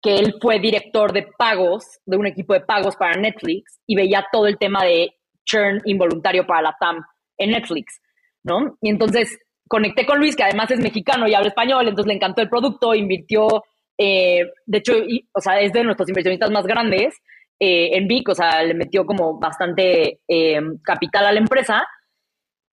que él fue director de pagos, de un equipo de pagos para Netflix y veía todo el tema de churn involuntario para la TAM en Netflix, ¿no? Y entonces conecté con Luis, que además es mexicano y habla español, entonces le encantó el producto, invirtió, eh, de hecho, o sea, es de nuestros inversionistas más grandes eh, en Vic, o sea, le metió como bastante eh, capital a la empresa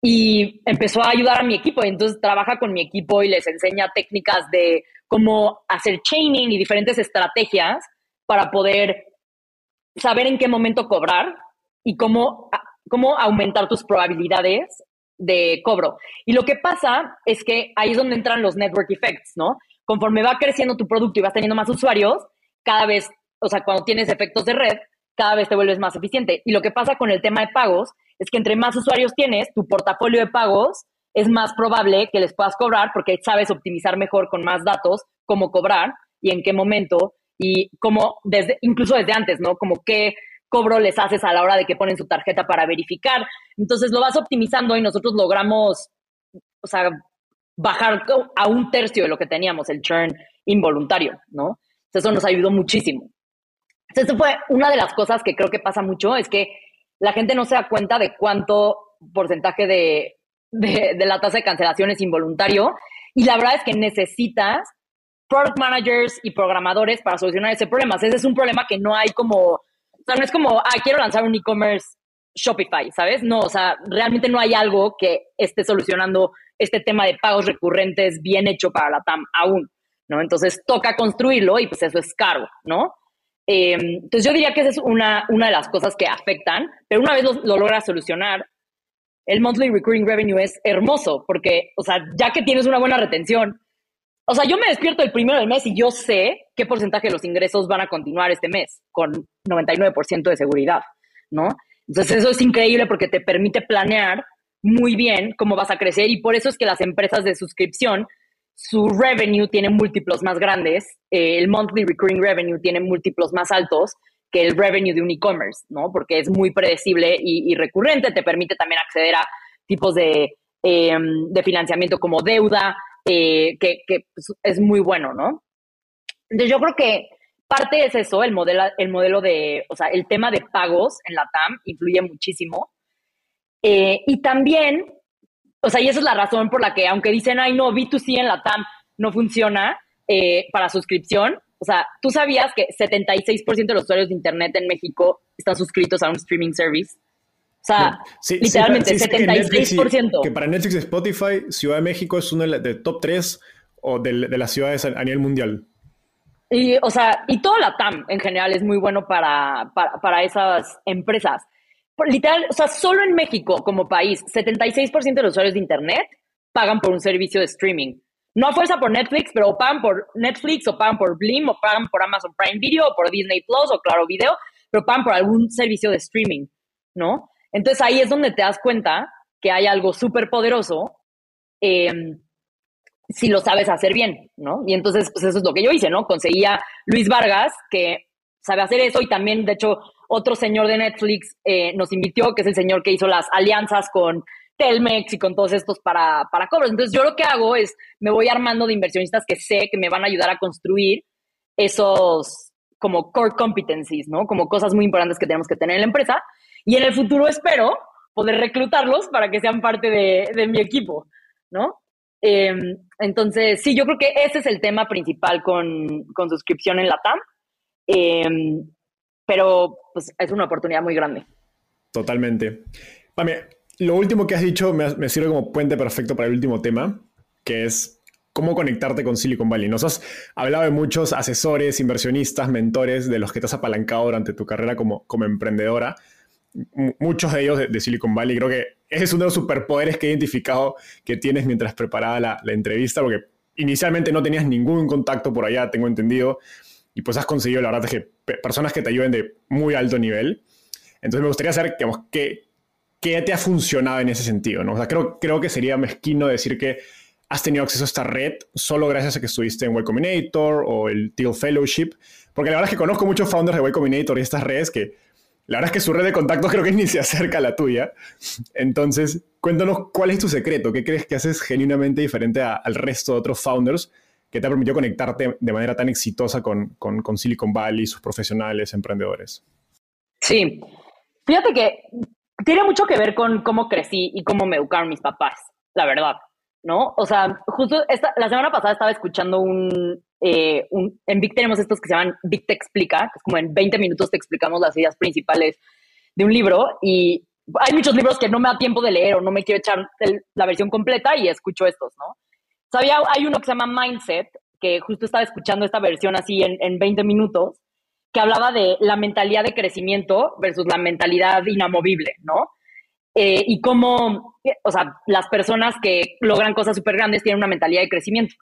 y empezó a ayudar a mi equipo. Y entonces trabaja con mi equipo y les enseña técnicas de cómo hacer chaining y diferentes estrategias para poder saber en qué momento cobrar y cómo, cómo aumentar tus probabilidades de cobro. Y lo que pasa es que ahí es donde entran los network effects, ¿no? Conforme va creciendo tu producto y vas teniendo más usuarios, cada vez, o sea, cuando tienes efectos de red, cada vez te vuelves más eficiente. Y lo que pasa con el tema de pagos es que entre más usuarios tienes, tu portafolio de pagos es más probable que les puedas cobrar porque sabes optimizar mejor con más datos cómo cobrar y en qué momento y cómo, desde, incluso desde antes, ¿no? Como qué cobro les haces a la hora de que ponen su tarjeta para verificar. Entonces lo vas optimizando y nosotros logramos, o sea, bajar a un tercio de lo que teníamos, el churn involuntario, ¿no? Entonces eso nos ayudó muchísimo. Entonces, eso fue una de las cosas que creo que pasa mucho, es que la gente no se da cuenta de cuánto porcentaje de, de, la tasa de cancelación es involuntario. Y la verdad es que necesitas product managers y programadores para solucionar ese problema. Ese es un problema que no hay como, sea, no es como, ah, quiero lanzar un e-commerce Shopify, ¿sabes? No, o sea, realmente no hay algo que esté solucionando este tema de pagos recurrentes bien hecho para la TAM aún, ¿no? Entonces toca construirlo y pues eso es caro, ¿no? Eh, entonces yo diría que esa es una, una de las cosas que afectan, pero una vez lo, lo logras solucionar, el monthly recurring revenue es hermoso, porque, o sea, ya que tienes una buena retención, o sea, yo me despierto el primero del mes y yo sé qué porcentaje de los ingresos van a continuar este mes, con 99% de seguridad, ¿no? Entonces eso es increíble porque te permite planear muy bien cómo vas a crecer y por eso es que las empresas de suscripción, su revenue tiene múltiplos más grandes, eh, el monthly recurring revenue tiene múltiplos más altos que el revenue de un e-commerce, ¿no? Porque es muy predecible y, recurrente, te permite también acceder a tipos de, em, de financiamiento como deuda, eh, que, pues, es muy bueno, ¿no? Entonces yo creo que parte es eso, el modelo, el modelo de, o sea, el tema de pagos en la TAM influye muchísimo. Eh, y también, o sea, y esa es la razón por la que, aunque dicen, ay, no, B2C en la TAM no funciona eh, para suscripción, o sea, tú sabías que 76% de los usuarios de Internet en México están suscritos a un streaming service. O sea, literalmente, 76%. Que, para Netflix y Spotify, Ciudad de México es uno de los top 3 o de, las ciudades a, nivel mundial. Y, o sea, y toda la TAM en general es muy bueno para, para, esas empresas. literal, o sea, solo en México como país, 76% de los usuarios de Internet pagan por un servicio de streaming. No a fuerza por Netflix, pero pagan por Netflix o pagan por Blim o pagan por Amazon Prime Video o por Disney Plus o Claro Video, pero pagan por algún servicio de streaming, ¿no? Entonces ahí es donde te das cuenta que hay algo súper poderoso em, si lo sabes hacer bien, ¿no? Y entonces, pues eso es lo que yo hice, ¿no? Conseguía Luis Vargas, que sabe hacer eso, y también, de hecho, otro señor de Netflix eh, nos invitó, que es el señor que hizo las alianzas con Telmex y con todos estos para, para cobros. Entonces, yo lo que hago es, me voy armando de inversionistas que sé que me van a ayudar a construir esos como core competencies, ¿no? Como cosas muy importantes que tenemos que tener en la empresa. Y en el futuro espero poder reclutarlos para que sean parte de, mi equipo, ¿no? Em, entonces, sí, yo creo que ese es el tema principal con, suscripción en la TAM. Em, pero pues es una oportunidad muy grande. Totalmente. Mami, lo último que has dicho me, me, sirve como puente perfecto para el último tema, que es cómo conectarte con Silicon Valley. Nos has hablado de muchos asesores, inversionistas, mentores de los que te has apalancado durante tu carrera como, como emprendedora muchos de ellos de, Silicon Valley. Creo que ese es uno de los superpoderes que he identificado que tienes mientras preparaba la, entrevista, porque inicialmente no tenías ningún contacto por allá, tengo entendido, y pues has conseguido, la verdad, que personas que te ayuden de muy alto nivel. Entonces me gustaría saber, digamos, qué, qué te ha funcionado en ese sentido, ¿no? O sea, creo, creo que sería mezquino decir que has tenido acceso a esta red solo gracias a que estuviste en Y Combinator o el Teal Fellowship, porque la verdad es que conozco muchos founders de Y Combinator y estas redes que la verdad es que su red de contactos creo que ni se acerca a la tuya. Entonces, cuéntanos cuál es tu secreto, qué crees que haces genuinamente diferente al resto de otros founders que te ha permitido conectarte de manera tan exitosa con, con, Silicon Valley, sus profesionales, emprendedores. Sí, fíjate que tiene mucho que ver con cómo crecí y cómo me educaron mis papás, la verdad, ¿no? O sea, justo esta, la semana pasada estaba escuchando un, eh, en Vic tenemos estos que se llaman Vic te explica, que es como en 20 minutos te explicamos las ideas principales de un libro y hay muchos libros que no me da tiempo de leer o no me quiero echar la versión completa y escucho estos, ¿no? Sabía, hay uno que se llama Mindset, que justo estaba escuchando esta versión así en, en 20 minutos, que hablaba de la mentalidad de crecimiento versus la mentalidad inamovible, ¿no? Eh, y cómo, o sea, las personas que logran cosas súper grandes tienen una mentalidad de crecimiento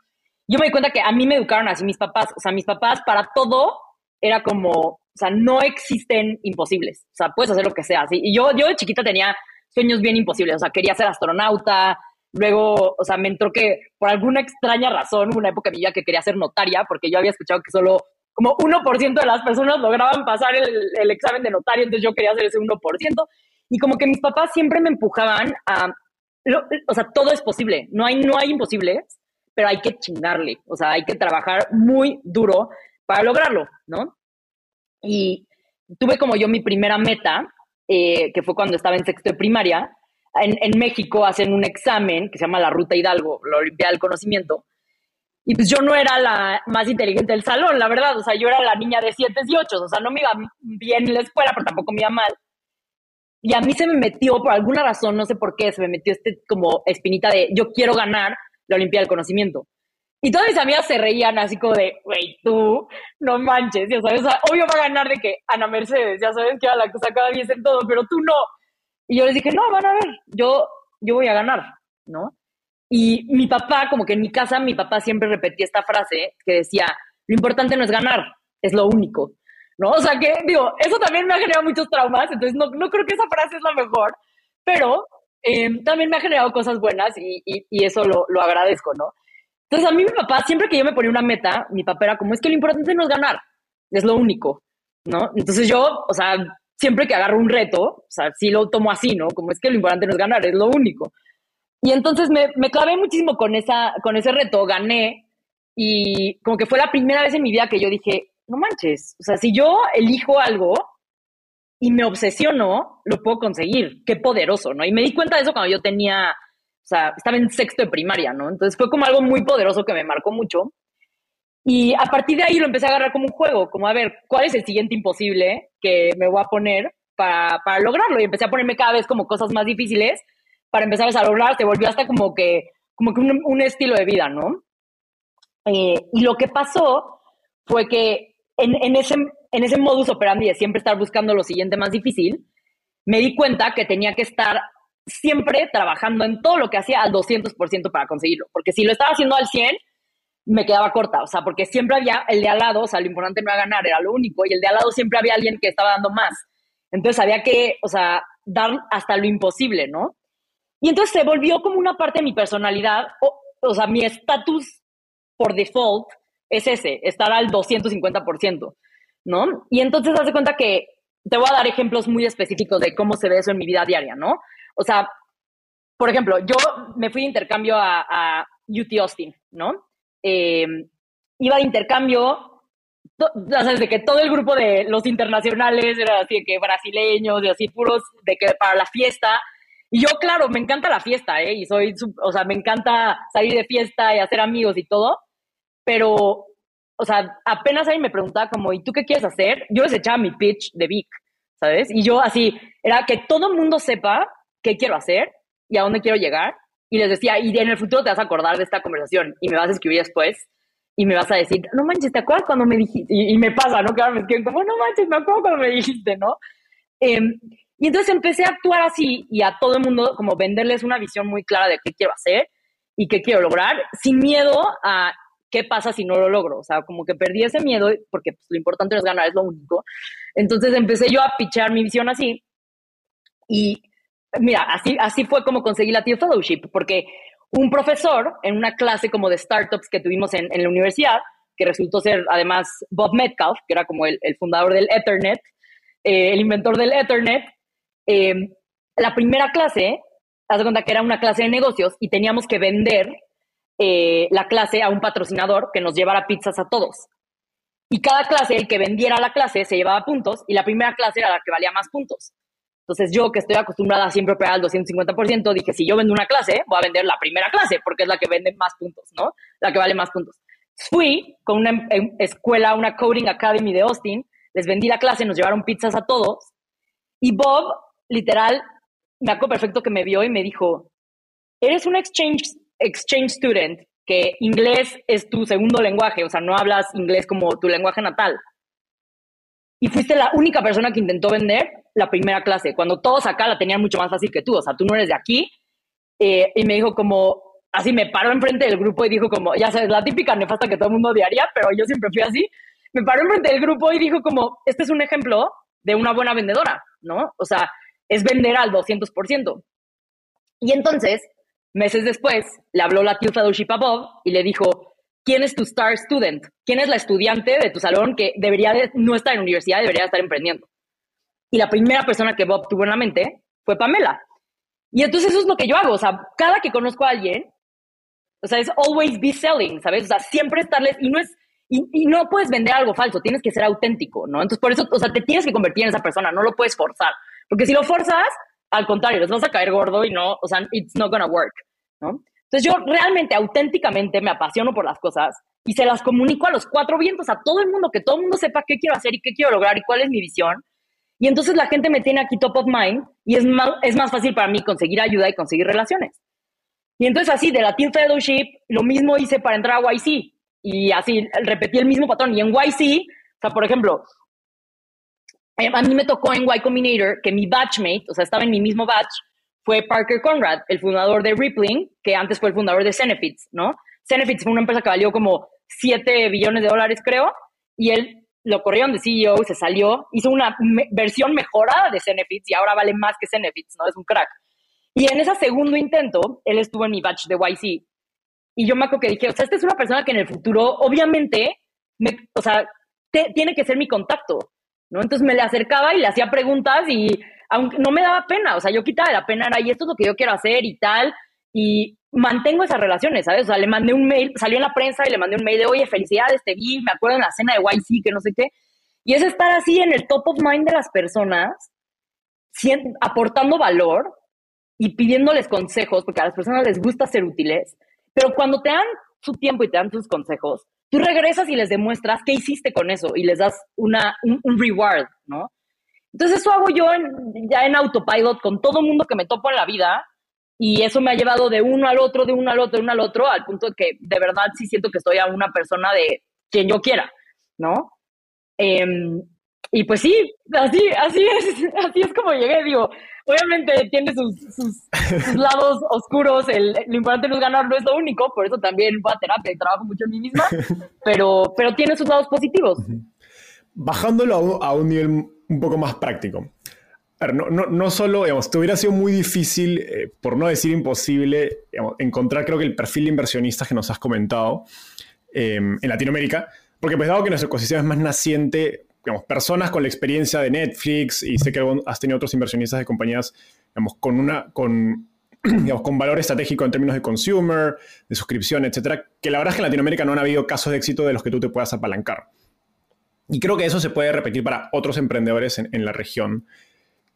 yo me di cuenta que a mí me educaron así mis papás. O sea, mis papás para todo era como, o sea, no existen imposibles. O sea, puedes hacer lo que sea. ¿sí? Y yo, yo de chiquita tenía sueños bien imposibles. O sea, quería ser astronauta. Luego, o sea, me entró que por alguna extraña razón, una época de mi vida que quería ser notaria, porque yo había escuchado que solo como 1% de las personas lograban pasar el, examen de notario, entonces yo quería hacer ese 1%. Y como que mis papás siempre me empujaban a, o sea, todo es posible, no hay, no hay imposibles pero hay que chingarle, o sea, hay que trabajar muy duro para lograrlo, ¿no? Y tuve como yo mi primera meta, eh, que fue cuando estaba en sexto de primaria. En, México hacen un examen que se llama la Ruta Hidalgo, la Olimpiada del Conocimiento. Y pues yo no era la más inteligente del salón, la verdad. O sea, yo era la niña de siete y ocho. O sea, no me iba bien en la escuela, pero tampoco me iba mal. Y a mí se me metió, por alguna razón, no sé por qué, se me metió este como espinita de yo quiero ganar la Olimpia del Conocimiento. Y todas mis amigas se reían así como de, güey, tú, no manches, ya sabes, obvio va a ganar de que Ana Mercedes, ya sabes que era la que sacaba 10 en todo, pero tú no. Y yo les dije, no, van a ver, yo, yo voy a ganar, ¿no? Y mi papá, como que en mi casa, mi papá siempre repetía esta frase que decía, lo importante no es ganar, es lo único, ¿no? O sea que, digo, eso también me ha generado muchos traumas, entonces no, no creo que esa frase es la mejor, pero eh, también me ha generado cosas buenas y, y, eso lo, lo, agradezco, ¿no? Entonces a mí mi papá, siempre que yo me ponía una meta, mi papá era como, es que lo importante no es ganar, es lo único, ¿no? Entonces yo, o sea, siempre que agarro un reto, o sea, sí lo tomo así, ¿no? Como es que lo importante no es ganar, es lo único. Y entonces me, me clavé muchísimo con, esa, con ese reto, gané y como que fue la primera vez en mi vida que yo dije, no manches, o sea, si yo elijo algo y me obsesiono, lo puedo conseguir, qué poderoso, ¿no? Y me di cuenta de eso cuando yo tenía, o sea, estaba en sexto de primaria, ¿no? Entonces fue como algo muy poderoso que me marcó mucho. Y a partir de ahí lo empecé a agarrar como un juego, como a ver, ¿cuál es el siguiente imposible que me voy a poner para, para lograrlo? Y empecé a ponerme cada vez como cosas más difíciles para empezar a lograr, se volvió hasta como que, como que un, estilo de vida, ¿no? Eh, y lo que pasó fue que en, en, ese, en ese modus operandi de siempre estar buscando lo siguiente más difícil, me di cuenta que tenía que estar siempre trabajando en todo lo que hacía al 200% para conseguirlo, porque si lo estaba haciendo al 100, me quedaba corta, o sea, porque siempre había el de al lado, o sea, lo importante no era ganar, era lo único, y el de al lado siempre había alguien que estaba dando más. Entonces había que, o sea, dar hasta lo imposible, ¿no? Y entonces se volvió como una parte de mi personalidad, o, sea, mi estatus por default es ese, estar al 250%, ¿no? Y entonces hace cuenta que te voy a dar ejemplos muy específicos de cómo se ve eso en mi vida diaria, ¿no? O sea, por ejemplo, yo me fui de intercambio a, UT Austin, ¿no? Eh, iba de intercambio, desde que todo el grupo de los internacionales era así de que brasileños y así puros de que para la fiesta y yo, claro, me encanta la fiesta, ¿eh? Y soy, o sea, me encanta salir de fiesta y hacer amigos y todo, pero, o sea, apenas alguien me preguntaba como, ¿y tú qué quieres hacer? Yo les echaba mi pitch de Vic, ¿sabes? Y yo así, era que todo el mundo sepa qué quiero hacer y a dónde quiero llegar. Y les decía, y en el futuro te vas a acordar de esta conversación y me vas a escribir después y me vas a decir, no manches, ¿te acuerdas cuando me dijiste? Y, me pasa, ¿no? Que ahora me escriben como, no manches, me acuerdo cuando me dijiste, ¿no? Eh, y entonces empecé a actuar así y a todo el mundo como venderles una visión muy clara de qué quiero hacer y qué quiero lograr, sin miedo a qué pasa si no lo logro. O sea, como que perdí ese miedo porque pues, lo importante es ganar, es lo único. Entonces empecé yo a pichar mi visión así. Y mira, así, así fue como conseguí la Teal Fellowship, porque un profesor en una clase como de startups que tuvimos en, en la universidad, que resultó ser además Bob Metcalf, que era como el, el fundador del Ethernet, eh, el inventor del Ethernet, Em, la primera clase, haz de cuenta que era una clase de negocios y teníamos que vender eh, la clase a un patrocinador que nos llevara pizzas a todos. Y cada clase, el que vendiera la clase, se llevaba puntos y la primera clase era la que valía más puntos. Entonces yo, que estoy acostumbrada a siempre operar al 250%, dije, si yo vendo una clase, voy a vender la primera clase, porque es la que vende más puntos, ¿no? La que vale más puntos. Fui con una em, em, escuela, una Coding Academy de Austin, les vendí la clase, nos llevaron pizzas a todos, y Bob literal, me acuerdo perfecto que me vio y me dijo, eres un exchange, exchange student, que inglés es tu segundo lenguaje, o sea, no hablas inglés como tu lenguaje natal. Y fuiste la única persona que intentó vender la primera clase, cuando todos acá la tenían mucho más fácil que tú, o sea, tú no eres de aquí. Eh, y me dijo como, así me paró enfrente del grupo y dijo como, ya sabes, la típica nefasta que todo el mundo odiaría, pero yo siempre fui así. Me paró enfrente del grupo y dijo como, este es un ejemplo de una buena vendedora, ¿no? O sea, es vender al 200%. Y entonces, meses después, le habló la Teal Fellowship a Bob y le dijo, ¿quién es tu star student? ¿Quién es la estudiante de tu salón que debería no estar en universidad, debería estar emprendiendo? Y la primera persona que Bob tuvo en la mente fue Pamela. Y entonces eso es lo que yo hago, o sea, cada que conozco a alguien, o sea, es always be selling, ¿sabes? O sea, siempre estarles, y no es, y, y, no puedes vender algo falso, tienes que ser auténtico, ¿no? Entonces, por eso, o sea, te tienes que convertir en esa persona, no lo puedes forzar. Porque si lo forzas, al contrario, les vas a caer gordo y no, o sea, it's not gonna work, ¿no? Entonces yo realmente, auténticamente me apasiono por las cosas y se las comunico a los cuatro vientos, a todo el mundo, que todo el mundo sepa qué quiero hacer y qué quiero lograr y cuál es mi visión. Y entonces la gente me tiene aquí top of mind y es más, es más fácil para mí conseguir ayuda y conseguir relaciones. Y entonces así, de la Team Fellowship, lo mismo hice para entrar a YC. Y así, repetí el mismo patrón. Y en YC, o sea, por ejemplo, a mí me tocó en Y Combinator que mi batchmate, o sea, estaba en mi mismo batch, fue Parker Conrad, el fundador de Rippling, que antes fue el fundador de Cenefits, ¿no? Cenefits fue una empresa que valió como 7 billones de dólares, creo, y él lo corrieron de CEO, se salió, hizo una versión mejorada de Cenefits y ahora vale más que Cenefits, ¿no? Es un crack. Y en ese segundo intento, él estuvo en mi batch de YC. Y yo me acuerdo que dije, o sea, esta es una persona que en el futuro, obviamente, me, o sea, tiene que ser mi contacto, ¿no? Entonces me le acercaba y le hacía preguntas y aunque no me daba pena, o sea, yo quitaba la pena, era, y esto es lo que yo quiero hacer y tal, y mantengo esas relaciones, ¿sabes? O sea, le mandé un mail, salió en la prensa y le mandé un mail de, oye, felicidades, te vi, me acuerdo en la cena de YC, que no sé qué. Y es estar así en el top of mind de las personas, aportando valor y pidiéndoles consejos, porque a las personas les gusta ser útiles, pero cuando te dan su tiempo y te dan tus consejos, tú regresas y les demuestras qué hiciste con eso y les das una, un, reward, ¿no? Entonces eso hago yo ya en autopilot con todo mundo que me topo en la vida y eso me ha llevado de uno al otro, de uno al otro, de uno al otro, al punto de que de verdad sí siento que estoy a una persona de quien yo quiera, ¿no? Em, y pues sí, así, así es, [LAUGHS] así es como llegué, digo, obviamente tiene sus, lados oscuros, el, lo importante no es ganar, no es lo único, por eso también voy a terapia y trabajo mucho en mí misma, [LAUGHS] pero, pero tiene sus lados positivos. Bajándolo a un, nivel un poco más práctico. No, no, no, solo, digamos, te hubiera sido muy difícil, eh, por no decir imposible, encontrar creo que el perfil de inversionistas que nos has comentado em, en Latinoamérica, porque pues dado que nuestro ecosistema es más naciente, digamos, personas con la experiencia de Netflix y sé que has tenido otros inversionistas de compañías, digamos, con una, con, [CLEARS THROAT] digamos, con valor estratégico en términos de consumer, de suscripción, etcétera, que la verdad es que en Latinoamérica no han habido casos de éxito de los que tú te puedas apalancar. Y creo que eso se puede repetir para otros emprendedores en, en la región.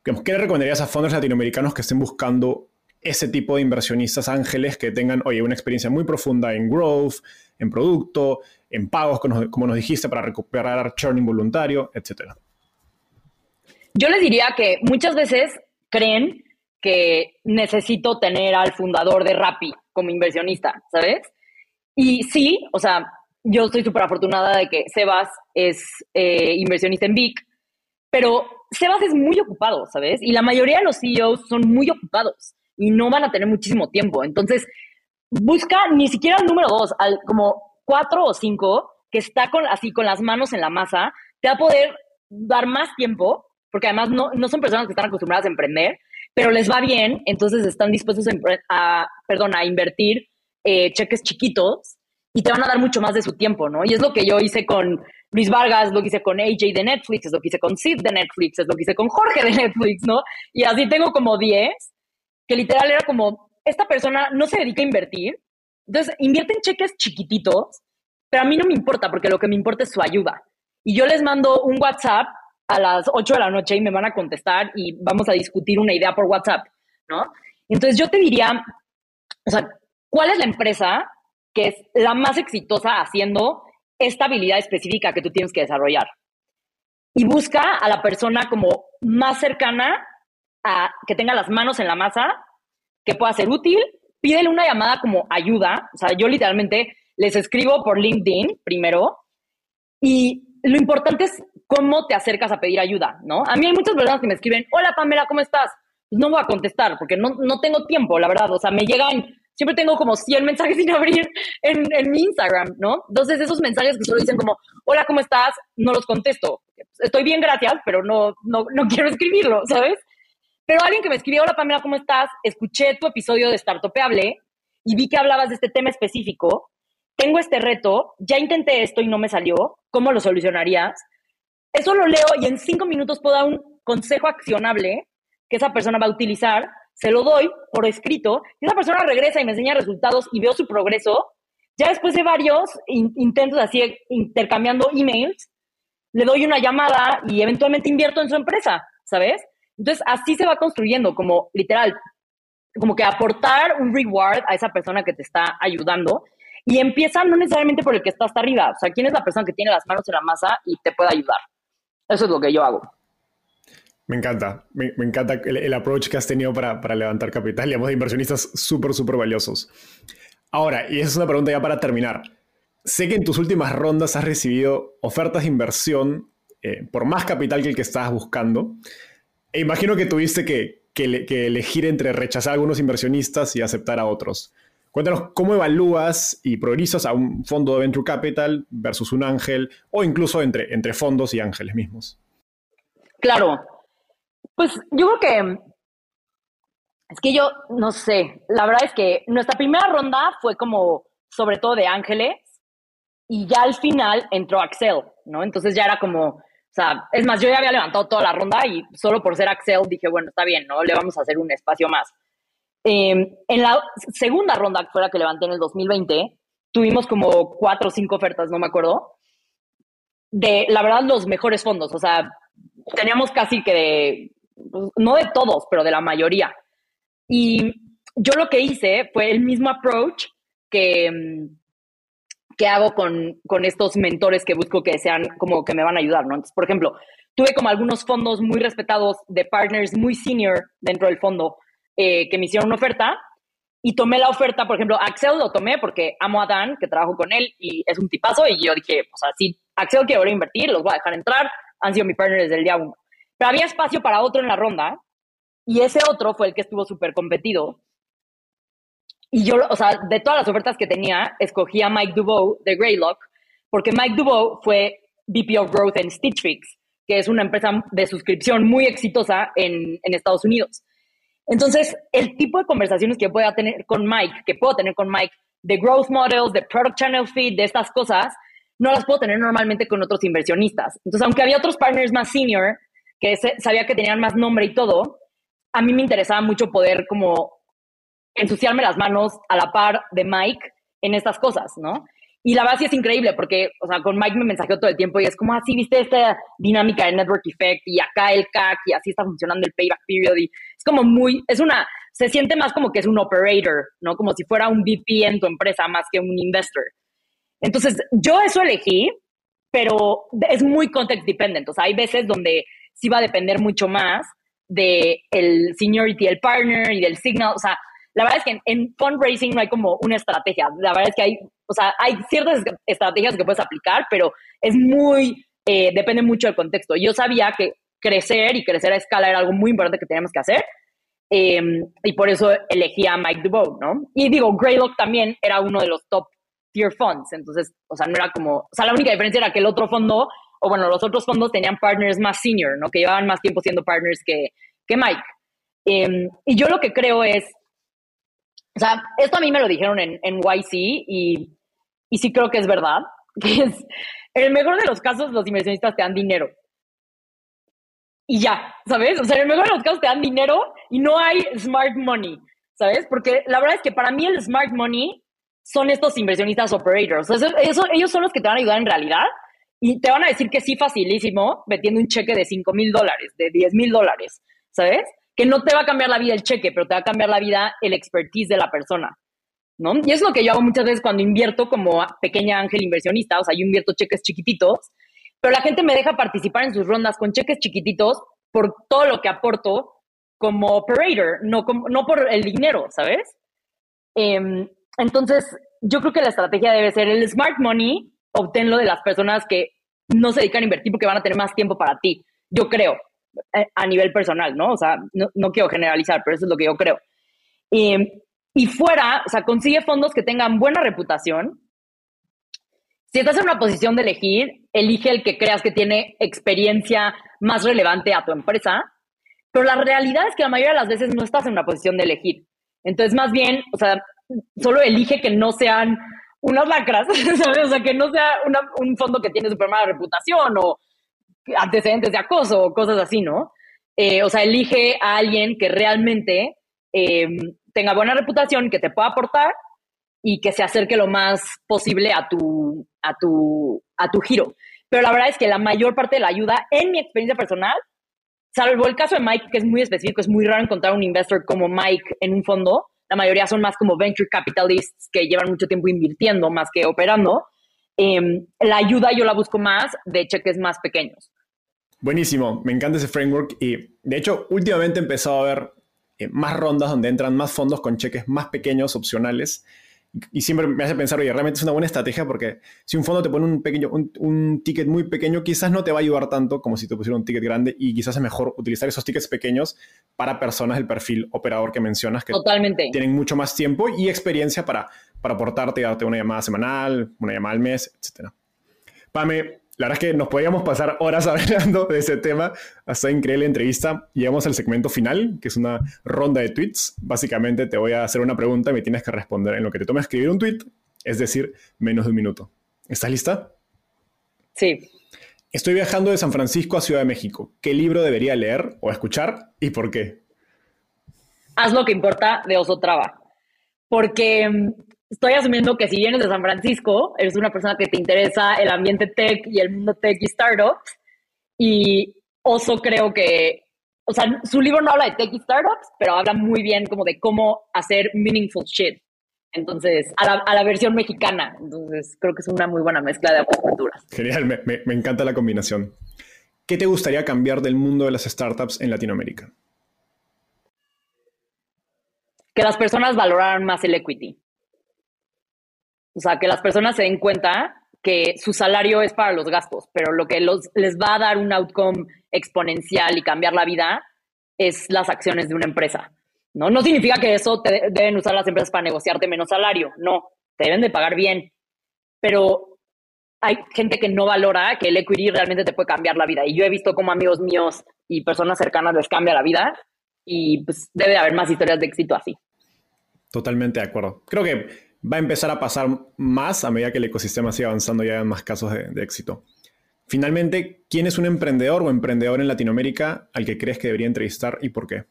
¿Qué le recomendarías a fondos latinoamericanos que estén buscando ese tipo de inversionistas ángeles que tengan, oye, una experiencia muy profunda en growth, en producto, en pagos, como nos dijiste, para recuperar churn involuntario, etcétera? Yo les diría que muchas veces creen que necesito tener al fundador de Rappi como inversionista, ¿sabes? Y sí, o sea, yo estoy súper afortunada de que Sebas es eh, inversionista en Vic, pero Sebas es muy ocupado, ¿sabes? Y la mayoría de los CEOs son muy ocupados y no van a tener muchísimo tiempo. Entonces, busca ni siquiera el número dos, al, como cuatro o cinco, que está con, así con las manos en la masa, te va a poder dar más tiempo, porque además no, no son personas que están acostumbradas a emprender, pero les va bien, entonces están dispuestos a, perdón, a invertir eh, cheques chiquitos y te van a dar mucho más de su tiempo, ¿no? Y es lo que yo hice con Luis Vargas, lo que hice con AJ de Netflix, es lo que hice con Sid de Netflix, es lo que hice con Jorge de [LAUGHS] Netflix, ¿no? Y así tengo como 10, que literal era como, esta persona no se dedica a invertir, entonces invierte en cheques chiquititos, pero a mí no me importa, porque lo que me importa es su ayuda. Y yo les mando un WhatsApp a las 8 de la noche y me van a contestar y vamos a discutir una idea por WhatsApp, ¿no? Entonces yo te diría, o sea, ¿cuál es la empresa que es la más exitosa haciendo esta habilidad específica que tú tienes que desarrollar. Y busca a la persona como más cercana a que tenga las manos en la masa, que pueda ser útil. Pídele una llamada como ayuda. O sea, yo literalmente les escribo por LinkedIn primero y lo importante es cómo te acercas a pedir ayuda, ¿no? A mí hay muchas personas que me escriben, hola Pamela, ¿cómo estás? Pues no voy a contestar porque no, no tengo tiempo, la verdad. O sea, me llegan siempre tengo como 100 mensajes [LAUGHS] sin abrir en, mi Instagram, ¿no? Entonces esos mensajes que solo dicen como, hola, ¿cómo estás? No los contesto. Estoy bien, gracias, pero no, no, no [LAUGHS] quiero escribirlo, ¿sabes? Pero alguien que me escribió, hola Pamela, ¿cómo estás? Escuché tu episodio de Startupeable y vi que hablabas de este tema específico. Tengo este reto, ya intenté esto y no me salió. ¿Cómo lo solucionarías? Eso lo leo y en cinco minutos puedo dar un consejo accionable que esa persona va a utilizar se lo doy por escrito, y esa persona regresa y me enseña resultados y veo su progreso, ya después de varios intentos así intercambiando emails, le doy una llamada y eventualmente invierto en su empresa, ¿sabes? Entonces así se va construyendo, como literal, como que aportar un reward a esa persona que te está ayudando y empieza no necesariamente por el que está hasta arriba, o sea, quién es la persona que tiene las manos en la masa y te puede ayudar. Eso es lo que yo hago. Me encanta, me, encanta el, approach que has tenido para, para levantar capital. Digamos, de inversionistas súper, súper valiosos. Ahora, y esa es una pregunta ya para terminar. Sé que en tus últimas rondas has recibido ofertas de inversión eh, por más capital que el que estabas buscando. E imagino que tuviste que, elegir entre rechazar a algunos inversionistas y aceptar a otros. Cuéntanos cómo evalúas y priorizas a un fondo de Venture Capital versus un ángel o incluso entre, entre fondos y ángeles mismos. Claro. Pues yo creo que es que yo no sé. La verdad es que nuestra primera ronda fue como sobre todo de ángeles y ya al final entró Axel, ¿no? Entonces ya era como, o sea, es más, yo ya había levantado toda la ronda y solo por ser Axel dije, bueno, está bien, ¿no? Le vamos a hacer un espacio más. Em, en la segunda ronda, que fue la que levanté en el 2020, tuvimos como cuatro o cinco ofertas, no me acuerdo, de, la verdad, los mejores fondos. O sea, teníamos casi que de, pues, no de todos, pero de la mayoría. Y yo lo que hice fue el mismo approach que, que hago con, con estos mentores que busco que sean como que me van a ayudar, ¿no? Entonces, por ejemplo, tuve como algunos fondos muy respetados de partners muy senior dentro del fondo eh, que me hicieron una oferta y tomé la oferta, por ejemplo, Axel lo tomé porque amo a Dan, que trabajo con él y es un tipazo y yo dije, o sea, si Axel quiere invertir, los voy a dejar entrar, han sido mi partner desde el día uno. Pero había espacio para otro en la ronda y ese otro fue el que estuvo súper competido. Y yo, o sea, de todas las ofertas que tenía, escogí a Mike Dubow de Greylock, porque Mike Dubow fue VP of Growth en Stitch Fix, que es una empresa de suscripción muy exitosa en, en Estados Unidos. Entonces, el tipo de conversaciones que pueda tener con Mike, que puedo tener con Mike, de growth models, de product channel feed, de estas cosas, no las puedo tener normalmente con otros inversionistas. Entonces, aunque había otros partners más senior, que sabía que tenían más nombre y todo, a mí me interesaba mucho poder como ensuciarme las manos a la par de Mike en estas cosas, ¿no? Y la base es increíble porque, o sea, con Mike me mensajeó todo el tiempo y es como, así, ah, viste esta dinámica de network effect y acá el CAC y así está funcionando el payback period y es como muy, es una, se siente más como que es un operator, ¿no? Como si fuera un VP en tu empresa más que un investor. Entonces, yo eso elegí, pero es muy context dependent. O sea, hay veces donde sí va a depender mucho más de el seniority del partner y del signal. O sea, la verdad es que en, fundraising no hay como una estrategia. La verdad es que hay, o sea, hay ciertas estrategias que puedes aplicar, pero es muy, eh, depende mucho del contexto. Yo sabía que crecer y crecer a escala era algo muy importante que teníamos que hacer. Em, y por eso elegí a Mike Dubow, ¿no? Y digo, Greylock también era uno de los top tier funds, entonces, o sea, no era como, o sea, la única diferencia era que el otro fondo, o bueno, los otros fondos tenían partners más senior, ¿no? Que llevaban más tiempo siendo partners que, que Mike. Em, y yo lo que creo es, o sea, esto a mí me lo dijeron en, en YC y, y sí creo que es verdad, [LAUGHS] que es, en el mejor de los casos los inversionistas te dan dinero. Y ya, ¿sabes? O sea, en el mejor de los casos te dan dinero y no hay smart money, ¿sabes? Porque la verdad es que para mí el smart money son estos inversionistas operators. ellos son los que te van a ayudar en realidad y te van a decir que sí, facilísimo, metiendo un cheque de 5 mil dólares, de 10 mil dólares, ¿sabes? Que no te va a cambiar la vida el cheque, pero te va a cambiar la vida el expertise de la persona, ¿no? Y es lo que yo hago muchas veces cuando invierto como pequeña ángel inversionista, o sea, yo invierto cheques chiquititos, pero la gente me deja participar en sus rondas con cheques chiquititos por todo lo que aporto como operator, no, no por el dinero, ¿sabes? Em, entonces, yo creo que la estrategia debe ser el smart money, obténlo de las personas que no se dedican a invertir porque van a tener más tiempo para ti. Yo creo. Eh, a nivel personal, ¿no? O sea, no, quiero generalizar, pero eso es lo que yo creo. y fuera, o sea, consigue fondos que tengan buena reputación. Si estás en una posición de elegir, elige el que creas que tiene experiencia más relevante a tu empresa. Pero la realidad es que la mayoría de las veces no estás en una posición de elegir. Entonces, más bien, o sea, solo elige que no sean unas lacras, [LAUGHS] ¿sabes? O sea, que no sea un fondo que tiene súper mala reputación o antecedentes de acoso o cosas así, ¿no? Eh, o sea, elige a alguien que realmente em, tenga buena reputación, que te pueda aportar y que se acerque lo más posible a tu, a tu, a tu giro. Pero la verdad es que la mayor parte de la ayuda, en mi experiencia personal, salvo el caso de Mike, que es muy específico, es muy raro encontrar un investor como Mike en un fondo. La mayoría son más como venture capitalists que llevan mucho tiempo invirtiendo más que operando. Em, la ayuda yo la busco más de cheques más pequeños. Buenísimo, me encanta ese framework y de hecho últimamente he empezado a ver eh, más rondas donde entran más fondos con cheques más pequeños, opcionales. y siempre me hace pensar, oye, realmente es una buena estrategia porque si un fondo te pone un, pequeño, un, ticket muy pequeño, quizás no te va a ayudar tanto como si te pusiera un ticket grande y quizás es mejor utilizar esos tickets pequeños para personas del perfil operador que mencionas que Totalmente. tienen mucho más tiempo y experiencia para, para aportarte, darte una llamada semanal, una llamada al mes, etc. Pame, la verdad es que nos podríamos pasar horas [LAUGHS] hablando de ese tema. Hasta increíble entrevista. Llegamos al segmento final, que es una ronda de tweets. Básicamente te voy a hacer una pregunta y me tienes que responder en lo que te toma escribir un tweet, es decir, menos de un minuto. ¿Estás lista? Sí. Estoy viajando de San Francisco a Ciudad de México. ¿Qué libro debería leer o escuchar y por qué? Haz lo que importa de Oso Traba. Porque mm, estoy asumiendo que si vienes de San Francisco, eres una persona que te interesa el ambiente tech y el mundo tech y startups. Y Oso creo que, o sea, su libro no habla de tech y startups, pero habla muy bien como de cómo hacer meaningful shit. Entonces, a la, versión mexicana. Entonces, creo que es una muy buena mezcla de ambas culturas. Genial, me, me encanta la combinación. ¿Qué te gustaría cambiar del mundo de las startups en Latinoamérica? Que las personas valoraran más el equity. O sea, que las personas se den cuenta que su salario es para los gastos, pero lo que los, les va a dar un outcome exponencial y cambiar la vida es las acciones de una empresa. No, no significa que eso te deben usar las empresas para negociarte menos salario, no, te deben de pagar bien, pero hay gente que no valora que el equity realmente te puede cambiar la vida. Y yo he visto como amigos míos y personas cercanas les cambia la vida y pues debe haber más historias de éxito así. Totalmente de acuerdo. Creo que va a empezar a pasar más a medida que el ecosistema siga avanzando y haya más casos de, éxito. Finalmente, ¿quién es un emprendedor o emprendedor en Latinoamérica al que crees que debería entrevistar y por qué?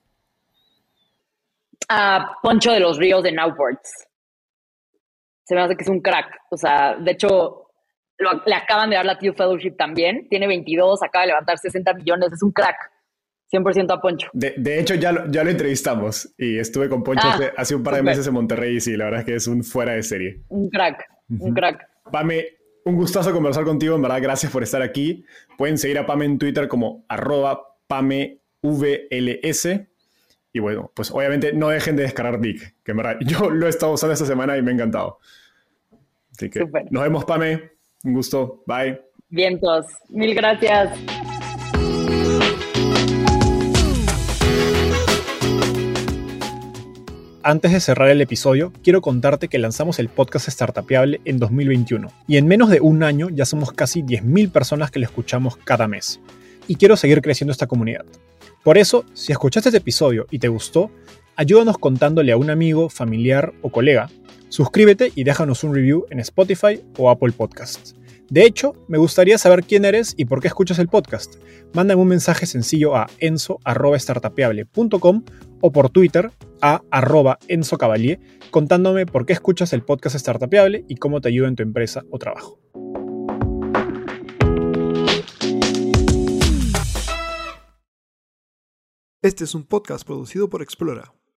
A Poncho de los Ríos de Nowports. Se me hace que es un crack. O sea, de hecho, le acaban de dar la TU Fellowship también. Tiene 22, acaba de levantar 60 millones. Es un crack. 100% a Poncho. De, hecho, ya lo, ya lo entrevistamos y estuve con Poncho ah, hace, un par de meses en Monterrey y sí, la verdad es que es un fuera de serie. Un crack, un crack. Pame, un gustazo conversar contigo, en verdad, gracias por estar aquí. Pueden seguir a Pame en Twitter como arroba PameVLS. Y bueno, pues obviamente no dejen de descargar Dick, que en verdad [LAUGHS] yo lo he estado usando esta semana y me ha encantado. Así que nos vemos, Pame. Un gusto. Bye. Vientos. Mil gracias. Antes de cerrar el episodio, quiero contarte que lanzamos el podcast Startupiable en 2021 y en menos de un año ya somos casi 10.000 personas que lo escuchamos cada mes. Y quiero seguir creciendo esta comunidad. Por eso, si escuchaste este episodio y te gustó, ayúdanos contándole a un amigo, familiar o colega. Suscríbete y déjanos un review en Spotify o Apple Podcasts. De hecho, me gustaría saber quién eres y por qué escuchas el podcast. Mándame un mensaje sencillo a enzo.startapeable.com o por Twitter a arroba Enzo contándome por qué escuchas el podcast Startupiable y cómo te ayuda en tu empresa o trabajo. Este es un podcast producido por Explora.